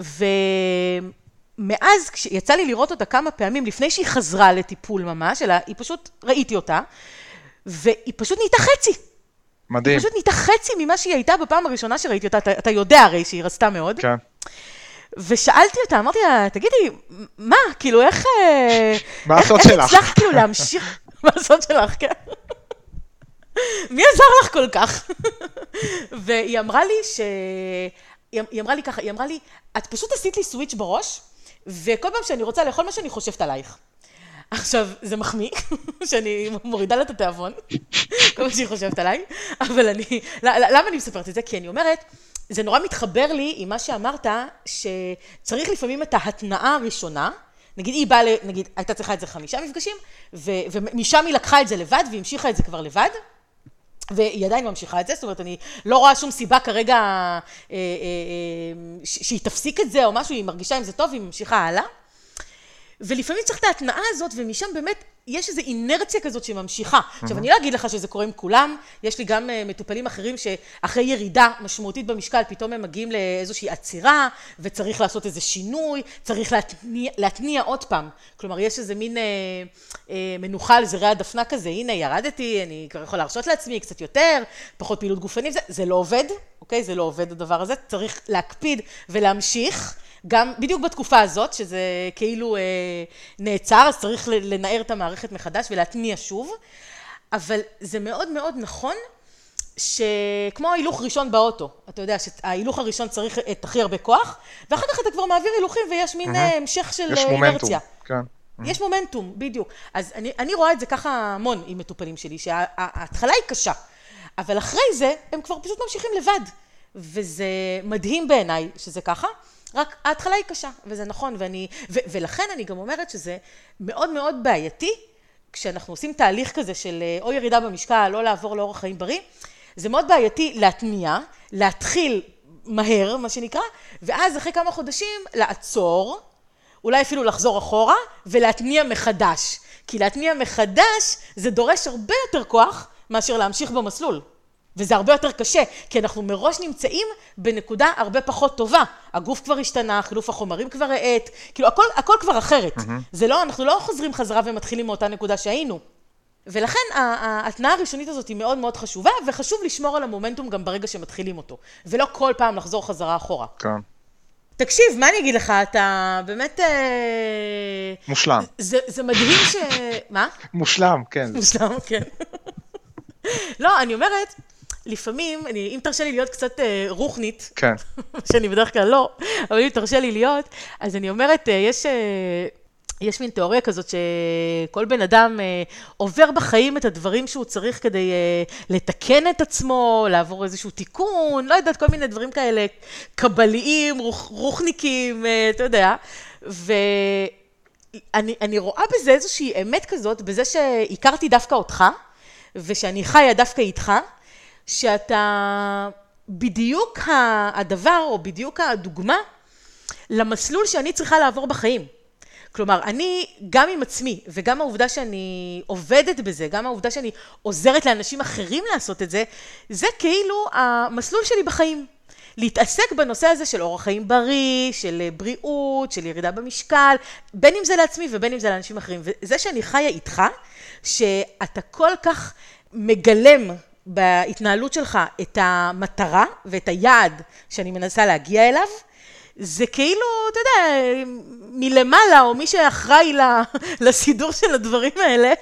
ומאז כשיצא לי לראות אותה כמה פעמים, לפני שהיא חזרה לטיפול ממש, אלא היא פשוט, ראיתי אותה, והיא פשוט נהייתה חצי. מדהים. היא פשוט נהייתה חצי ממה שהיא הייתה בפעם הראשונה שראיתי אותה, אתה, אתה יודע הרי שהיא רצתה מאוד. כן. ושאלתי אותה, אמרתי לה, תגידי, מה, כאילו, איך... אה, מה הסוד שלך? איך הצלחת כאילו להמשיך... [laughs] מה הסוד שלך, כן. מי עזר לך כל כך? והיא אמרה לי ש... היא אמרה לי ככה, היא אמרה לי, את פשוט עשית לי סוויץ' בראש, וכל פעם שאני רוצה לאכול משהו, אני חושבת עלייך. עכשיו, זה מחמיא, [laughs] שאני מורידה לה את התיאבון, כל פעם שהיא חושבת עליי, אבל אני, למה אני מספרת את זה? כי אני אומרת, זה נורא מתחבר לי עם מה שאמרת, שצריך לפעמים את ההתנאה הראשונה, נגיד היא באה, נגיד הייתה צריכה את זה חמישה מפגשים, ו, ומשם היא לקחה את זה לבד והמשיכה את זה כבר לבד, והיא עדיין ממשיכה את זה, זאת אומרת, אני לא רואה שום סיבה כרגע אה, אה, אה, שהיא תפסיק את זה או משהו, היא מרגישה עם זה טוב, היא ממשיכה הלאה. ולפעמים צריך את ההתנעה הזאת, ומשם באמת יש איזו אינרציה כזאת שממשיכה. Mm-hmm. עכשיו, אני לא אגיד לך שזה קורה עם כולם, יש לי גם uh, מטופלים אחרים שאחרי ירידה משמעותית במשקל, פתאום הם מגיעים לאיזושהי עצירה, וצריך לעשות איזה שינוי, צריך להתניע, להתניע עוד פעם. כלומר, יש איזה מין uh, uh, מנוחה על זרי הדפנה כזה, הנה, ירדתי, אני כבר יכול להרשות לעצמי קצת יותר, פחות פעילות גופנית, זה, זה לא עובד, אוקיי? זה לא עובד הדבר הזה, צריך להקפיד ולהמשיך. גם בדיוק בתקופה הזאת, שזה כאילו אה, נעצר, אז צריך לנער את המערכת מחדש ולהתניע שוב, אבל זה מאוד מאוד נכון שכמו הילוך ראשון באוטו, אתה יודע שההילוך הראשון צריך את הכי הרבה כוח, ואחר כך אתה כבר מעביר הילוכים ויש מין mm-hmm. המשך של יש אינרציה. מומנטום, כן. Mm-hmm. יש מומנטום, בדיוק. אז אני, אני רואה את זה ככה המון עם מטופלים שלי, שההתחלה היא קשה, אבל אחרי זה הם כבר פשוט ממשיכים לבד, וזה מדהים בעיניי שזה ככה. רק ההתחלה היא קשה, וזה נכון, ואני, ו, ולכן אני גם אומרת שזה מאוד מאוד בעייתי, כשאנחנו עושים תהליך כזה של אה, או ירידה במשקל, או לעבור לאורח חיים בריא, זה מאוד בעייתי להתניע, להתחיל מהר, מה שנקרא, ואז אחרי כמה חודשים לעצור, אולי אפילו לחזור אחורה, ולהתניע מחדש. כי להתניע מחדש זה דורש הרבה יותר כוח מאשר להמשיך במסלול. וזה הרבה יותר קשה, כי אנחנו מראש נמצאים בנקודה הרבה פחות טובה. הגוף כבר השתנה, חילוף החומרים כבר האט, כאילו הכל, הכל כבר אחרת. Mm-hmm. זה לא, אנחנו לא חוזרים חזרה ומתחילים מאותה נקודה שהיינו. ולכן ההתנאה הראשונית הזאת היא מאוד מאוד חשובה, וחשוב לשמור על המומנטום גם ברגע שמתחילים אותו, ולא כל פעם לחזור חזרה אחורה. כן. תקשיב, מה אני אגיד לך, אתה באמת... אה, מושלם. זה, זה מדהים ש... [laughs] מה? מושלם, כן. מושלם, כן. [laughs] לא, אני אומרת, לפעמים, אני, אם תרשה לי להיות קצת אה, רוחנית, כן. [laughs] שאני בדרך כלל לא, אבל אם תרשה לי להיות, אז אני אומרת, אה, יש... אה, יש מין תיאוריה כזאת שכל בן אדם אה, עובר בחיים את הדברים שהוא צריך כדי אה, לתקן את עצמו, לעבור איזשהו תיקון, לא יודעת, כל מיני דברים כאלה קבליים, רוח, רוחניקים, אה, אתה יודע. ואני רואה בזה איזושהי אמת כזאת, בזה שהכרתי דווקא אותך, ושאני חיה דווקא איתך, שאתה בדיוק הדבר, או בדיוק הדוגמה, למסלול שאני צריכה לעבור בחיים. כלומר, אני, גם עם עצמי, וגם העובדה שאני עובדת בזה, גם העובדה שאני עוזרת לאנשים אחרים לעשות את זה, זה כאילו המסלול שלי בחיים. להתעסק בנושא הזה של אורח חיים בריא, של בריאות, של ירידה במשקל, בין אם זה לעצמי ובין אם זה לאנשים אחרים. וזה שאני חיה איתך, שאתה כל כך מגלם בהתנהלות שלך את המטרה ואת היעד שאני מנסה להגיע אליו, זה כאילו, אתה יודע, מלמעלה, או מי שאחראי לסידור של הדברים האלה,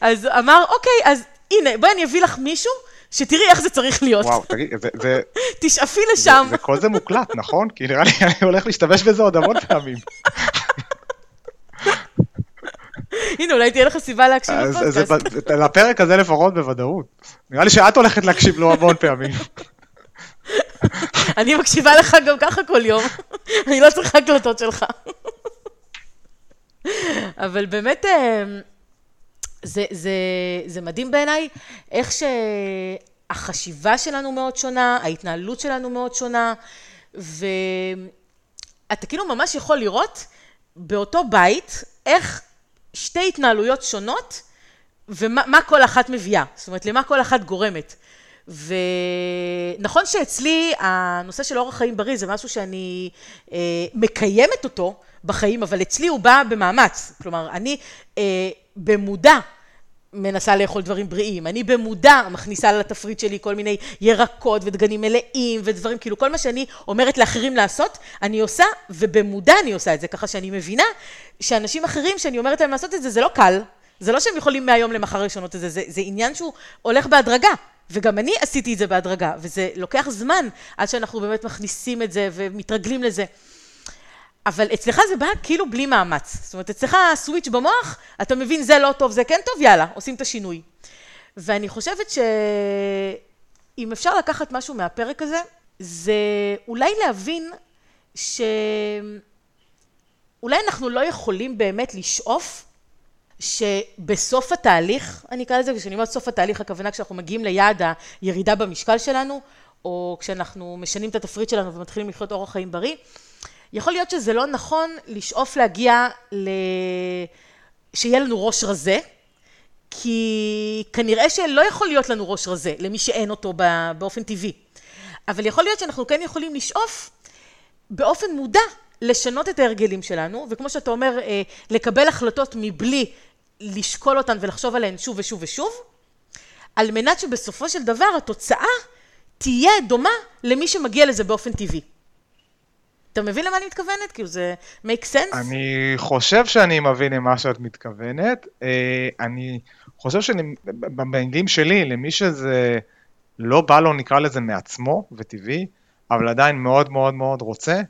אז אמר, אוקיי, אז הנה, בואי אני אביא לך מישהו, שתראי איך זה צריך להיות. וואו, זה... זה תשאפי לשם. וכל זה מוקלט, נכון? כי נראה לי אני הולך להשתמש בזה עוד המון פעמים. הנה, אולי תהיה לך סיבה להקשיב לפודקאסט. לפרק הזה לפחות בוודאות. נראה לי שאת הולכת להקשיב לו המון פעמים. אני מקשיבה לך גם ככה כל יום, אני לא צריכה הקלטות שלך. אבל באמת, אה, זה, זה, זה מדהים בעיניי, איך שהחשיבה שלנו מאוד שונה, ההתנהלות שלנו מאוד שונה, ואתה כאילו ממש יכול לראות באותו בית, איך שתי התנהלויות שונות, ומה כל אחת מביאה, זאת אומרת, למה כל אחת גורמת. ונכון שאצלי הנושא של אורח חיים בריא זה משהו שאני אה, מקיימת אותו בחיים, אבל אצלי הוא בא במאמץ. כלומר, אני אה, במודע מנסה לאכול דברים בריאים, אני במודע מכניסה לתפריט שלי כל מיני ירקות ודגנים מלאים ודברים, כאילו כל מה שאני אומרת לאחרים לעשות, אני עושה, ובמודע אני עושה את זה, ככה שאני מבינה שאנשים אחרים שאני אומרת להם לעשות את זה, זה לא קל, זה לא שהם יכולים מהיום למחר לשנות את זה, זה, זה עניין שהוא הולך בהדרגה. וגם אני עשיתי את זה בהדרגה, וזה לוקח זמן עד שאנחנו באמת מכניסים את זה ומתרגלים לזה. אבל אצלך זה בא כאילו בלי מאמץ. זאת אומרת, אצלך הסוויץ' במוח, אתה מבין זה לא טוב, זה כן טוב, יאללה, עושים את השינוי. ואני חושבת שאם אפשר לקחת משהו מהפרק הזה, זה אולי להבין שאולי אנחנו לא יכולים באמת לשאוף שבסוף התהליך, אני אקרא לזה, כשאני אומרת סוף התהליך, הכוונה כשאנחנו מגיעים ליעד הירידה במשקל שלנו, או כשאנחנו משנים את התפריט שלנו ומתחילים לחיות אורח חיים בריא, יכול להיות שזה לא נכון לשאוף להגיע ל... שיהיה לנו ראש רזה, כי כנראה שלא יכול להיות לנו ראש רזה, למי שאין אותו באופן טבעי. אבל יכול להיות שאנחנו כן יכולים לשאוף באופן מודע לשנות את ההרגלים שלנו, וכמו שאתה אומר, אה, לקבל החלטות מבלי לשקול אותן ולחשוב עליהן שוב ושוב ושוב, על מנת שבסופו של דבר התוצאה תהיה דומה למי שמגיע לזה באופן טבעי. אתה מבין למה אני מתכוונת? כאילו זה make sense? אני חושב שאני מבין למה שאת מתכוונת. אה, אני חושב שבמילים שלי, למי שזה לא בא לו, נקרא לזה מעצמו וטבעי, אבל עדיין מאוד מאוד מאוד רוצה,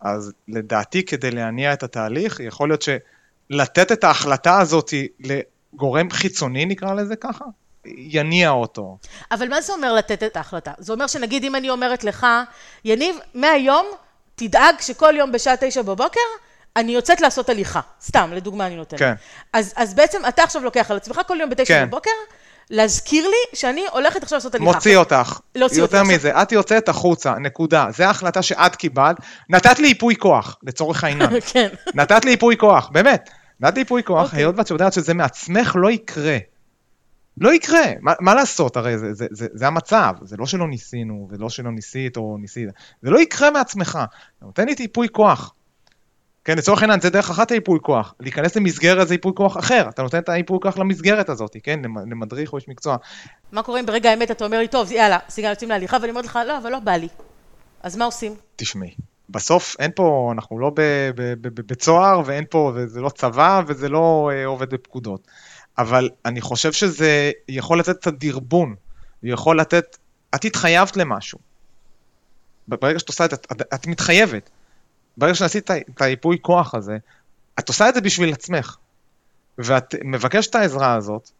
אז לדעתי כדי להניע את התהליך, יכול להיות שלתת את ההחלטה הזאת לגורם חיצוני, נקרא לזה ככה, יניע אותו. אבל מה זה אומר לתת את ההחלטה? זה אומר שנגיד אם אני אומרת לך, יניב, מהיום תדאג שכל יום בשעה תשע בבוקר אני יוצאת לעשות הליכה. סתם, לדוגמה אני נותנת. כן. אז, אז בעצם אתה עכשיו לוקח על עצמך כל יום בתשע כן. בבוקר, להזכיר לי שאני הולכת עכשיו לעשות הליכה. מוציא אותך. להוציא יותר אותך. מזה, את יוצאת החוצה, נקודה. זו ההחלטה שאת קיבלת. נתת לי ייפוי כוח, לצורך העניין. [laughs] כן. נתת לי ייפוי כוח, באמת. נתת לי ייפוי כוח, אוקיי. היות ואת יודעת שזה מעצמך לא יקרה. לא יקרה, מה, מה לעשות, הרי זה, זה, זה, זה המצב, זה לא שלא ניסינו, ולא שלא ניסית או ניסית, זה לא יקרה מעצמך, נותן לי ייפוי כוח. כן, לצורך העניין זה דרך אחת הייפוי כוח, להיכנס למסגרת זה ייפוי כוח אחר, אתה נותן את הייפוי כוח למסגרת הזאת, כן, למדריך או איש מקצוע. מה קורה אם ברגע האמת אתה אומר לי, טוב, יאללה, סיגל יוצאים להליכה, ואני אומרת לך, לא, אבל לא בא לי. אז מה עושים? תשמעי, בסוף אין פה, אנחנו לא בבית סוהר, ואין פה, זה לא צבא, וזה לא אה, עובד בפקודות. אבל אני חושב שזה יכול לתת את הדרבון, יכול לתת, את התחייבת למשהו. ברגע שאת עושה את זה, את, את מתחייבת. ברגע שעשית את היפוי כוח הזה, את עושה את זה בשביל עצמך. ואת מבקשת את העזרה הזאת,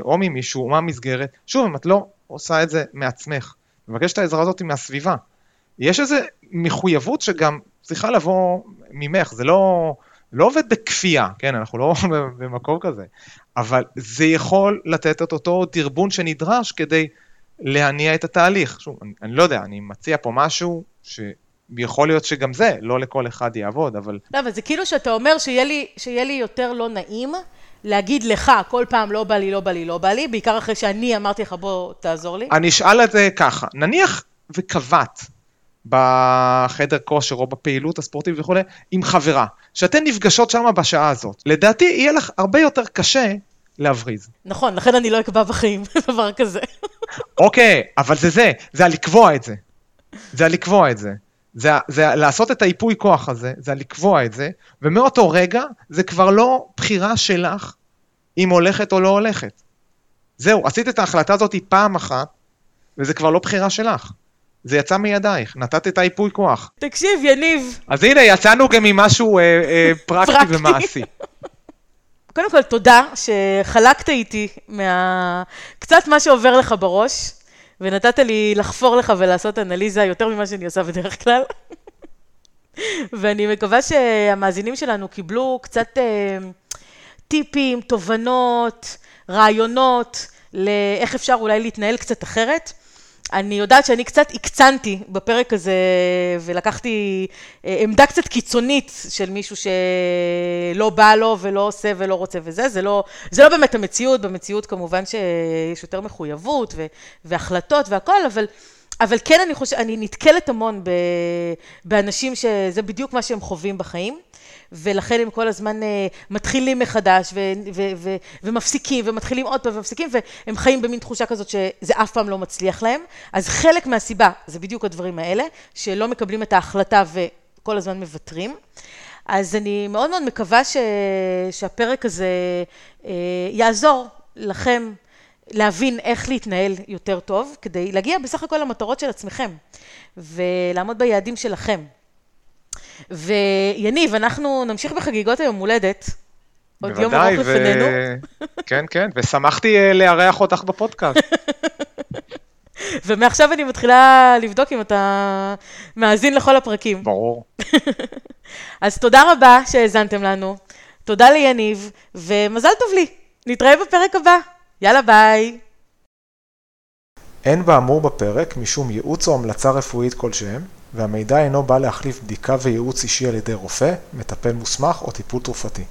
או ממישהו, או מהמסגרת, שוב, אם את לא עושה את זה מעצמך, מבקשת את העזרה הזאת מהסביבה. יש איזו מחויבות שגם צריכה לבוא ממך, זה לא, לא עובד בכפייה, כן, אנחנו לא [laughs] במקום כזה, אבל זה יכול לתת את אותו דרבון שנדרש כדי להניע את התהליך. שוב, אני, אני לא יודע, אני מציע פה משהו שיכול להיות שגם זה, לא לכל אחד יעבוד, אבל... לא, אבל זה כאילו שאתה אומר שיהיה לי, שיהיה לי יותר לא נעים להגיד לך כל פעם לא בא לי, לא בא לי, לא בא לי, בעיקר אחרי שאני אמרתי לך בוא תעזור לי. אני אשאל את זה ככה, נניח וקבעת בחדר כושר או בפעילות הספורטיבית וכולי, עם חברה, שאתן נפגשות שם בשעה הזאת. לדעתי יהיה לך הרבה יותר קשה להבריז. נכון, לכן אני לא אקבע בחיים [laughs] דבר כזה. אוקיי, אבל זה זה, זה הלקבוע את זה. זה הלקבוע את זה. זה, זה לעשות את היפוי כוח הזה, זה לקבוע את זה, ומאותו רגע זה כבר לא בחירה שלך אם הולכת או לא הולכת. זהו, עשית את ההחלטה הזאת פעם אחת, וזה כבר לא בחירה שלך. זה יצא מידייך, נתת את היפוי כוח. תקשיב, יניב. אז הנה, יצאנו גם ממשהו אה, אה, פרקטי ומעשי. [laughs] קודם כל, תודה שחלקת איתי מה... קצת מה שעובר לך בראש, ונתת לי לחפור לך ולעשות אנליזה יותר ממה שאני עושה בדרך כלל. [laughs] ואני מקווה שהמאזינים שלנו קיבלו קצת אה, טיפים, תובנות, רעיונות לאיך אפשר אולי להתנהל קצת אחרת. אני יודעת שאני קצת הקצנתי בפרק הזה, ולקחתי אה, עמדה קצת קיצונית של מישהו שלא בא לו ולא עושה ולא רוצה וזה, זה לא, זה לא באמת המציאות, במציאות כמובן שיש יותר מחויבות ו, והחלטות והכל, אבל... אבל כן, אני חושבת, אני נתקלת המון באנשים שזה בדיוק מה שהם חווים בחיים. ולכן הם כל הזמן אה, מתחילים מחדש ו- ו- ו- ומפסיקים ומתחילים עוד פעם ומפסיקים והם חיים במין תחושה כזאת שזה אף פעם לא מצליח להם. אז חלק מהסיבה זה בדיוק הדברים האלה, שלא מקבלים את ההחלטה וכל הזמן מוותרים. אז אני מאוד מאוד מקווה ש... שהפרק הזה אה, יעזור לכם להבין איך להתנהל יותר טוב, כדי להגיע בסך הכל למטרות של עצמכם ולעמוד ביעדים שלכם. ויניב, אנחנו נמשיך בחגיגות היום הולדת. עוד יום ארוך לפנינו. [laughs] כן, כן, ושמחתי אה, לארח אותך בפודקאסט. [laughs] ומעכשיו אני מתחילה לבדוק אם אתה מאזין לכל הפרקים. ברור. [laughs] אז תודה רבה שהאזנתם לנו. תודה ליניב, ומזל טוב לי. נתראה בפרק הבא. יאללה ביי. אין באמור בפרק משום ייעוץ או המלצה רפואית כלשהם, והמידע אינו בא להחליף בדיקה וייעוץ אישי על ידי רופא, מטפל מוסמך או טיפול תרופתי.